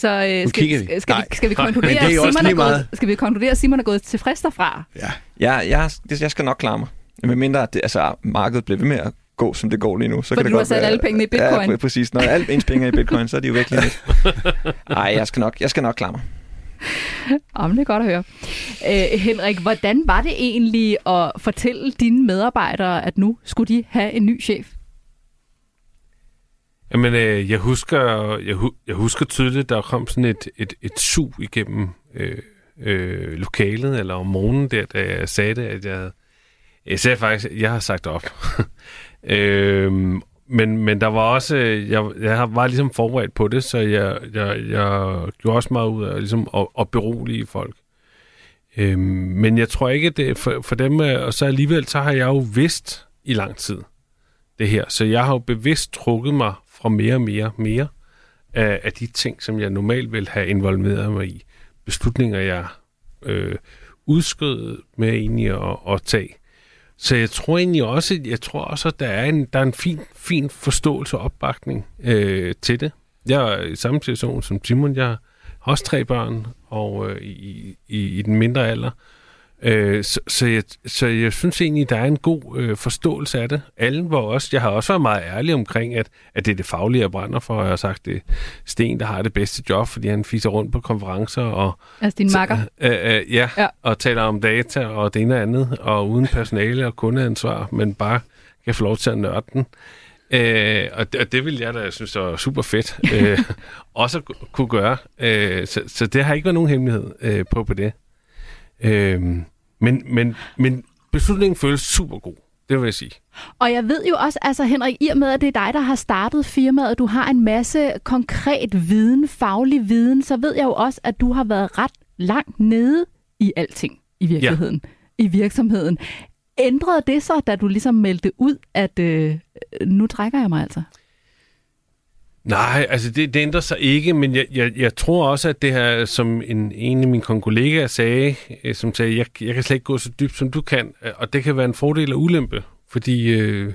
Så øh, skal, vi. skal, skal, Nej. vi, skal vi konkludere, er at Simon er lige gået, skal vi konkludere, at Simon er gået tilfreds derfra? Ja. Jeg, jeg, jeg skal nok klare mig. Men mindre, at det, altså, markedet bliver ved med at gå, som det går lige nu. Så Fordi kan det du har godt sat være, alle pengene i bitcoin. Ja, præcis. Når alt ens penge er i bitcoin, så er de jo virkelig lidt. Nej, jeg skal nok, jeg skal nok klare mig. Jamen, det er godt at høre. Øh, Henrik, hvordan var det egentlig at fortælle dine medarbejdere, at nu skulle de have en ny chef? Jamen, øh, jeg, husker, jeg, hu- jeg husker tydeligt, der kom sådan et, et, et sug igennem øh, øh, lokalet, eller om morgenen der, da jeg sagde det, at jeg havde... Jeg sagde faktisk, at jeg har sagt op. øh, men, men der var også... Jeg, jeg var ligesom forberedt på det, så jeg, jeg, jeg gjorde også meget ud af ligesom at, at berolige folk. Øh, men jeg tror ikke, at det for, for dem... Øh, og så alligevel, så har jeg jo vidst i lang tid det her. Så jeg har jo bevidst trukket mig fra mere og mere mere af, af de ting, som jeg normalt vil have involveret mig i. Beslutninger, jeg øh, udskød med egentlig at, at tage. Så jeg tror egentlig også, jeg tror også, at der er en, der er en fin, fin forståelse og opbakning øh, til det. Jeg er i samme situation som Simon. Jeg har også tre børn, og øh, i, i, i den mindre alder. Øh, så, så, jeg, så jeg synes egentlig, der er en god øh, forståelse af det. Alle var også, jeg har også været meget ærlig omkring, at, at det er det faglige, jeg brænder for. Jeg har sagt, det er Sten, der har det bedste job, fordi han fiser rundt på konferencer og Altså din makker? Øh, øh, ja, Ja. og taler om data og det ene og andet, og uden personale og kundeansvar, men bare kan få lov til at nørde den. Øh, og, det, og det vil jeg da synes er super fedt øh, også kunne gøre. Øh, så, så det har ikke været nogen hemmelighed øh, på på det. Øh, men, men, men beslutningen føles super god, det vil jeg sige. Og jeg ved jo også, altså Henrik, i og med, at det er dig, der har startet firmaet, du har en masse konkret viden, faglig viden, så ved jeg jo også, at du har været ret langt nede i alting i virkeligheden, ja. i virksomheden. Ændrede det så, da du ligesom meldte ud, at øh, nu trækker jeg mig altså? Nej, altså det, det ændrer sig ikke, men jeg, jeg, jeg tror også, at det her, som en, en af mine kollegaer sagde, øh, som sagde, jeg, jeg kan slet ikke gå så dybt, som du kan, øh, og det kan være en fordel og ulempe, fordi øh,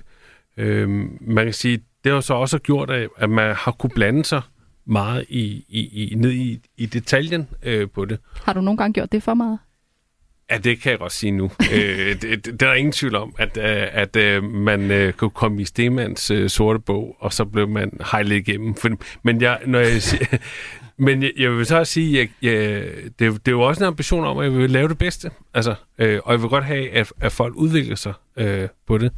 øh, man kan sige, det har så også gjort, at, at man har kunne blande sig meget i, i, i, ned i, i detaljen øh, på det. Har du nogle gange gjort det for meget? Ja, det kan jeg godt sige nu. øh, det, det, det er der ingen tvivl om, at, øh, at øh, man øh, kunne komme i Stemanns øh, sorte bog, og så blev man hejlet igennem. For, men jeg, når jeg, siger, men jeg, jeg vil så også sige, at jeg, jeg, det, det er jo også en ambition om, at jeg vil lave det bedste. Altså, øh, og jeg vil godt have, at, at folk udvikler sig øh, på det.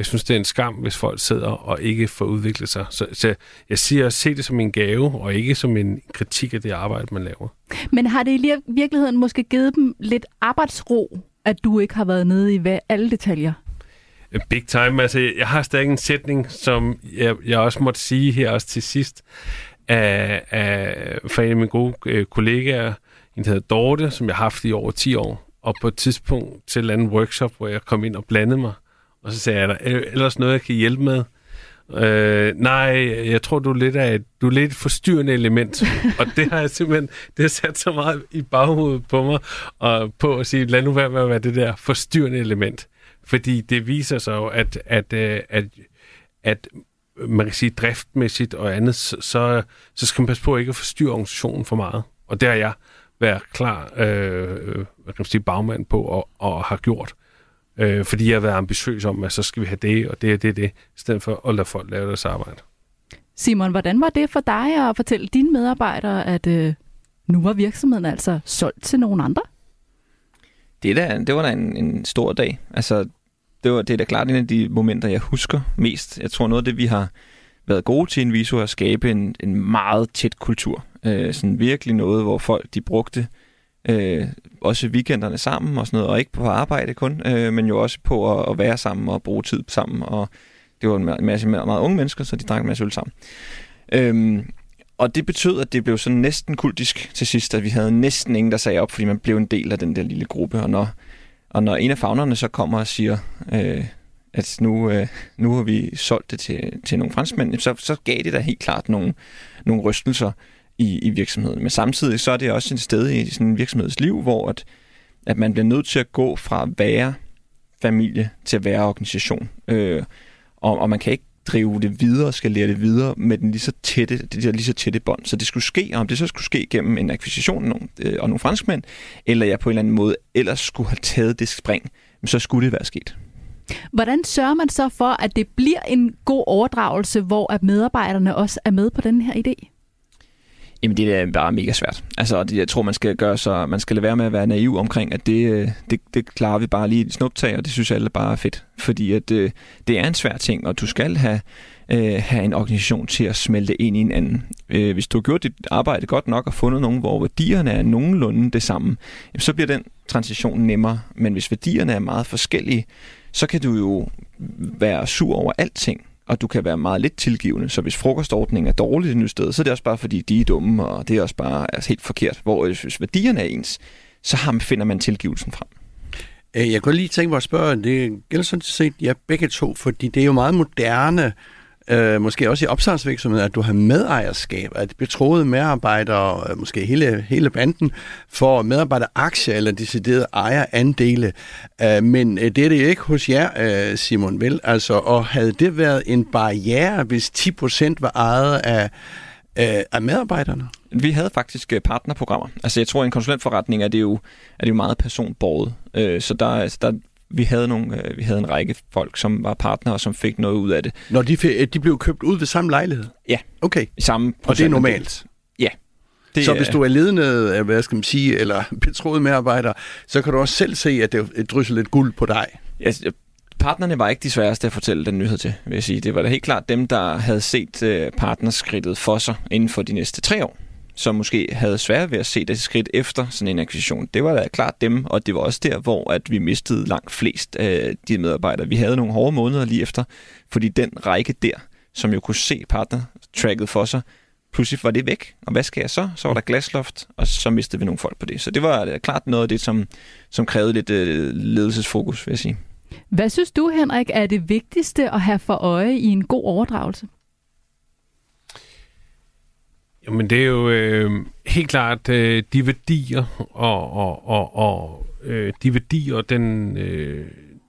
Jeg synes, det er en skam, hvis folk sidder og ikke får udviklet sig. Så, så jeg siger at se det som en gave, og ikke som en kritik af det arbejde, man laver. Men har det i virkeligheden måske givet dem lidt arbejdsro, at du ikke har været nede i hvad, alle detaljer? Big time. Altså, jeg har stadig en sætning, som jeg, jeg også måtte sige her også til sidst, af, af, fra en af mine gode øh, kollegaer, en der hedder Dorte, som jeg har haft i over 10 år. Og på et tidspunkt til en anden workshop, hvor jeg kom ind og blandede mig, og så sagde jeg, er der ellers noget, jeg kan hjælpe med? Øh, nej, jeg tror, du er lidt af et, du er lidt et forstyrrende element. og det har jeg simpelthen, det har sat så meget i baghovedet på mig, og på at sige, lad nu være med at være det der forstyrrende element. Fordi det viser sig jo, at, at, at, at, at man kan sige driftmæssigt og andet, så, så, så skal man passe på ikke at forstyrre organisationen for meget. Og det har jeg været klar øh, hvad kan man sige, bagmand på og, og har gjort. Øh, fordi jeg har været ambitiøs om, at så skal vi have det og det og det og det, i stedet for at lade folk lave deres arbejde. Simon, hvordan var det for dig at fortælle dine medarbejdere, at øh, nu var virksomheden altså solgt til nogen andre? Det, er da, det var da en, en stor dag. Altså, det, var, det er da klart en af de momenter, jeg husker mest. Jeg tror noget af det, vi har været gode til i Inviso, er at skabe en, en meget tæt kultur. Øh, sådan virkelig noget, hvor folk de brugte øh, øh, også weekenderne sammen og sådan noget, og ikke på arbejde kun, øh, men jo også på at, at være sammen og bruge tid sammen. Og det var en masse meget, meget unge mennesker, så de drak en masse øl sammen. Øhm, og det betød, at det blev sådan næsten kultisk til sidst, at vi havde næsten ingen, der sagde op, fordi man blev en del af den der lille gruppe. Og når, og når en af fagnerne så kommer og siger, øh, at nu, øh, nu har vi solgt det til, til nogle franskmænd, så, så gav det da helt klart nogle, nogle rystelser i, i virksomheden. Men samtidig så er det også et sted i sådan en virksomheds liv, hvor at, at man bliver nødt til at gå fra at være familie til at være organisation. Øh, og, og man kan ikke drive det videre, skal lære det videre med den lige så tætte, det der lige så tætte bånd. Så det skulle ske, og om det så skulle ske gennem en akquisition nogen, nogle, øh, og nogle franskmænd, eller jeg på en eller anden måde ellers skulle have taget det spring, så skulle det være sket. Hvordan sørger man så for, at det bliver en god overdragelse, hvor at medarbejderne også er med på den her idé? Jamen, det er bare mega svært. Altså, det, jeg tror, man skal gøre så, man skal lade være med at være naiv omkring, at det, øh, det, det klarer vi bare lige et snuptag, og det synes alle bare er fedt. Fordi at, det, det er en svær ting, og du skal have, øh, have en organisation til at smelte ind i en anden. Øh, hvis du har gjort dit arbejde godt nok og fundet nogen, hvor værdierne er nogenlunde det samme, så bliver den transition nemmere. Men hvis værdierne er meget forskellige, så kan du jo være sur over alting og du kan være meget lidt tilgivende. Så hvis frokostordningen er dårlig i nyt sted, så er det også bare fordi, de er dumme, og det er også bare altså, helt forkert. Hvor hvis værdierne er ens, så finder man tilgivelsen frem. Øh, jeg kunne lige tænke mig at spørge, det gælder sådan set jer ja, begge to, fordi det er jo meget moderne, øh, måske også i opstartsvirksomheden, at du har medejerskab, at betroede medarbejdere, øh, måske hele, hele banden, får medarbejderaktier eller deciderede ejerandele. Øh, men øh, det er det ikke hos jer, øh, Simon, vel? Altså, og havde det været en barriere, hvis 10% var ejet af, øh, af medarbejderne? Vi havde faktisk øh, partnerprogrammer. Altså jeg tror, i en konsulentforretning er det jo, er det jo meget personbordet. Øh, så der, altså, der vi havde, nogle, øh, vi havde en række folk, som var partnere, som fik noget ud af det. Når de, fik, de blev købt ud ved samme lejlighed? Ja. Okay. I samme Og det er normalt? Ja. Det så hvis du er ledende, øh, hvad skal man sige, eller betroet medarbejder, så kan du også selv se, at det drysser lidt guld på dig. Ja, partnerne var ikke de sværeste at fortælle den nyhed til, vil jeg sige. Det var da helt klart dem, der havde set øh, partnerskridtet for sig inden for de næste tre år som måske havde svært ved at se det skridt efter sådan en akquisition. Det var da klart dem, og det var også der, hvor at vi mistede langt flest af de medarbejdere. Vi havde nogle hårde måneder lige efter, fordi den række der, som jo kunne se partner-tracket for sig, pludselig var det væk. Og hvad skal jeg så? Så var der glasloft, og så mistede vi nogle folk på det. Så det var klart noget af det, som, som krævede lidt øh, ledelsesfokus, vil jeg sige. Hvad synes du, Henrik, er det vigtigste at have for øje i en god overdragelse? Jamen det er jo øh, helt klart øh, de værdier og, og, og, og øh, de værdier og den øh,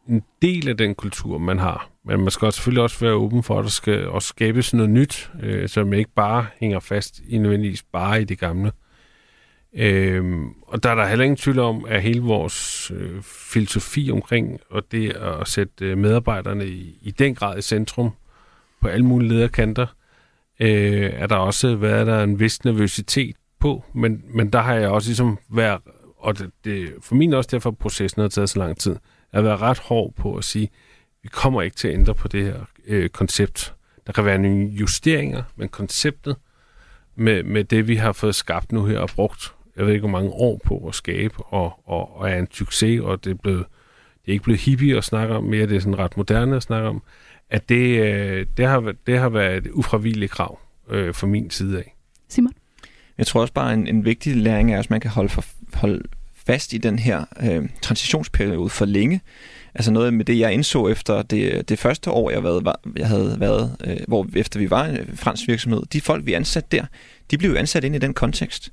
en del af den kultur, man har. Men man skal selvfølgelig også være åben for, at der skal også skabes noget nyt, øh, som ikke bare hænger fast i nødvendigvis bare i det gamle. Øh, og der er der heller ingen tvivl om, at hele vores øh, filosofi omkring og det at sætte øh, medarbejderne i, i den grad i centrum på alle mulige lederkanter, øh, er der også været der en vis nervøsitet på, men, men der har jeg også ligesom været, og det, det, for min også derfor processen har taget så lang tid, at være ret hård på at sige, vi kommer ikke til at ændre på det her øh, koncept. Der kan være nogle justeringer, men konceptet med, med det, vi har fået skabt nu her og brugt, jeg ved ikke, hvor mange år på at skabe, og, og, og er en succes, og det er, blevet, det er ikke blevet hippie at snakke om mere, det er sådan ret moderne at snakke om, at det, øh, det, har, det har været et ufravilligt krav øh, fra min side af. Simon? Jeg tror også bare, en, en vigtig læring er, at man kan holde, for, holde fast i den her øh, transitionsperiode for længe. Altså noget med det, jeg indså efter det, det første år, jeg, været, var, jeg havde været, øh, hvor efter vi var en fransk virksomhed, de folk, vi ansatte der, de blev ansat ind i den kontekst.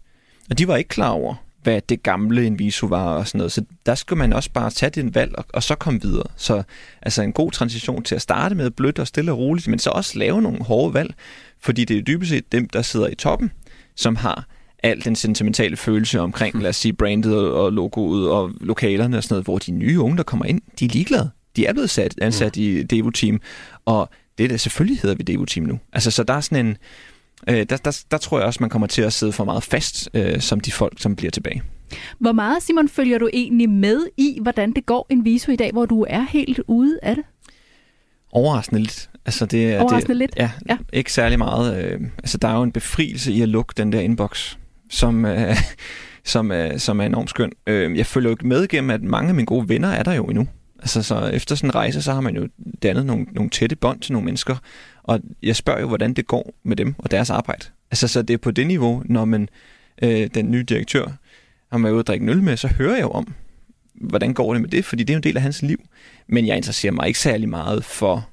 Og de var ikke klar over, hvad det gamle Inviso var og sådan noget. Så der skal man også bare tage den valg og, og så komme videre. Så altså en god transition til at starte med blødt og stille og roligt, men så også lave nogle hårde valg, fordi det er dybest set dem, der sidder i toppen, som har al den sentimentale følelse omkring, lad os sige, brandet og logoet og lokalerne og sådan noget, hvor de nye unge, der kommer ind, de er ligeglade. De er blevet sat, ansat mm. i Devo-team, og det er det, selvfølgelig hedder vi Devo-team nu. Altså, så der er sådan en, øh, der, der, der tror jeg også, man kommer til at sidde for meget fast, øh, som de folk, som bliver tilbage. Hvor meget, Simon, følger du egentlig med i, hvordan det går en viso i dag, hvor du er helt ude af det? Overraskende lidt. Altså det, Overraskende det, lidt? Ja, ja, ikke særlig meget. Øh, altså der er jo en befrielse i at lukke den der inbox, som, øh, som, øh, som er enormt skøn. Øh, jeg følger jo med igennem, at mange af mine gode venner er der jo endnu. Altså så efter sådan en rejse, så har man jo dannet nogle, nogle tætte bånd til nogle mennesker, og jeg spørger jo, hvordan det går med dem og deres arbejde. Altså, så det er på det niveau, når man, øh, den nye direktør har man ude at drikke øl med, så hører jeg jo om, hvordan går det med det, fordi det er jo en del af hans liv. Men jeg interesserer mig ikke særlig meget for,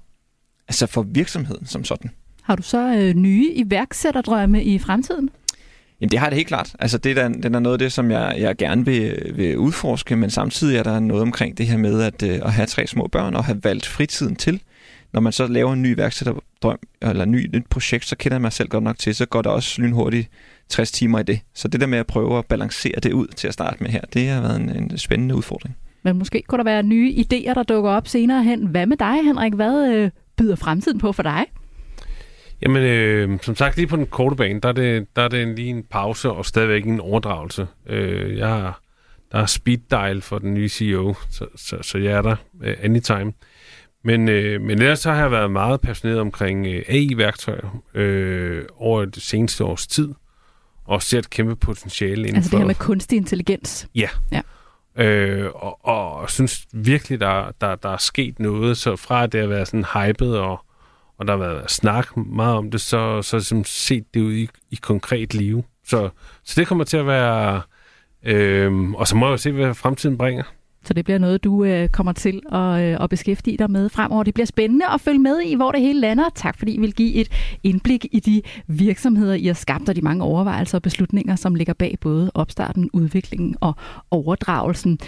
altså for virksomheden som sådan. Har du så øh, nye iværksætterdrømme i fremtiden? Jamen det har det helt klart. Altså det er, den er noget af det, som jeg, jeg gerne vil, vil udforske, men samtidig er der noget omkring det her med at, øh, at have tre små børn og have valgt fritiden til når man så laver en ny værksætterdrøm, eller en ny, nyt projekt, så kender man selv godt nok til, så går der også lynhurtigt 60 timer i det. Så det der med at prøve at balancere det ud til at starte med her, det har været en, en spændende udfordring. men måske kunne der være nye idéer, der dukker op senere hen. Hvad med dig, Henrik? Hvad øh, byder fremtiden på for dig? Jamen, øh, som sagt, lige på den korte bane, der er det, der er det lige en pause og stadigvæk en overdragelse. Øh, jeg har, der er speed dial for den nye CEO, så, så, så jeg er der øh, anytime. Men, øh, men ellers så har jeg været meget passioneret omkring øh, AI-værktøjer øh, over det seneste års tid, og ser et kæmpe potentiale inden Altså det her med kunstig intelligens. Ja. Ja. Øh, og, og synes virkelig, der, der, der er sket noget, så fra at det har været sådan hypet, og, og der har været snak meget om det, så, så har jeg set det ud i, i konkret liv. Så, så det kommer til at være... Øh, og så må jeg jo se, hvad fremtiden bringer. Så det bliver noget, du øh, kommer til at, øh, at beskæftige dig med fremover. Det bliver spændende at følge med i, hvor det hele lander. Tak fordi I vil give et indblik i de virksomheder, I har skabt, og de mange overvejelser og beslutninger, som ligger bag både opstarten, udviklingen og overdragelsen.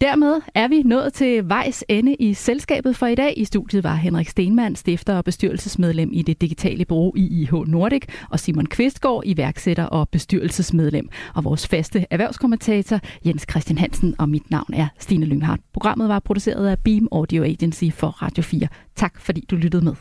Dermed er vi nået til vejs ende i selskabet for i dag. I studiet var Henrik Stenmann, stifter og bestyrelsesmedlem i det digitale bureau i IH Nordic, og Simon Kvistgaard, iværksætter og bestyrelsesmedlem. Og vores faste erhvervskommentator Jens Christian Hansen, og mit navn er Stine Lynghardt. Programmet var produceret af Beam Audio Agency for Radio 4. Tak fordi du lyttede med.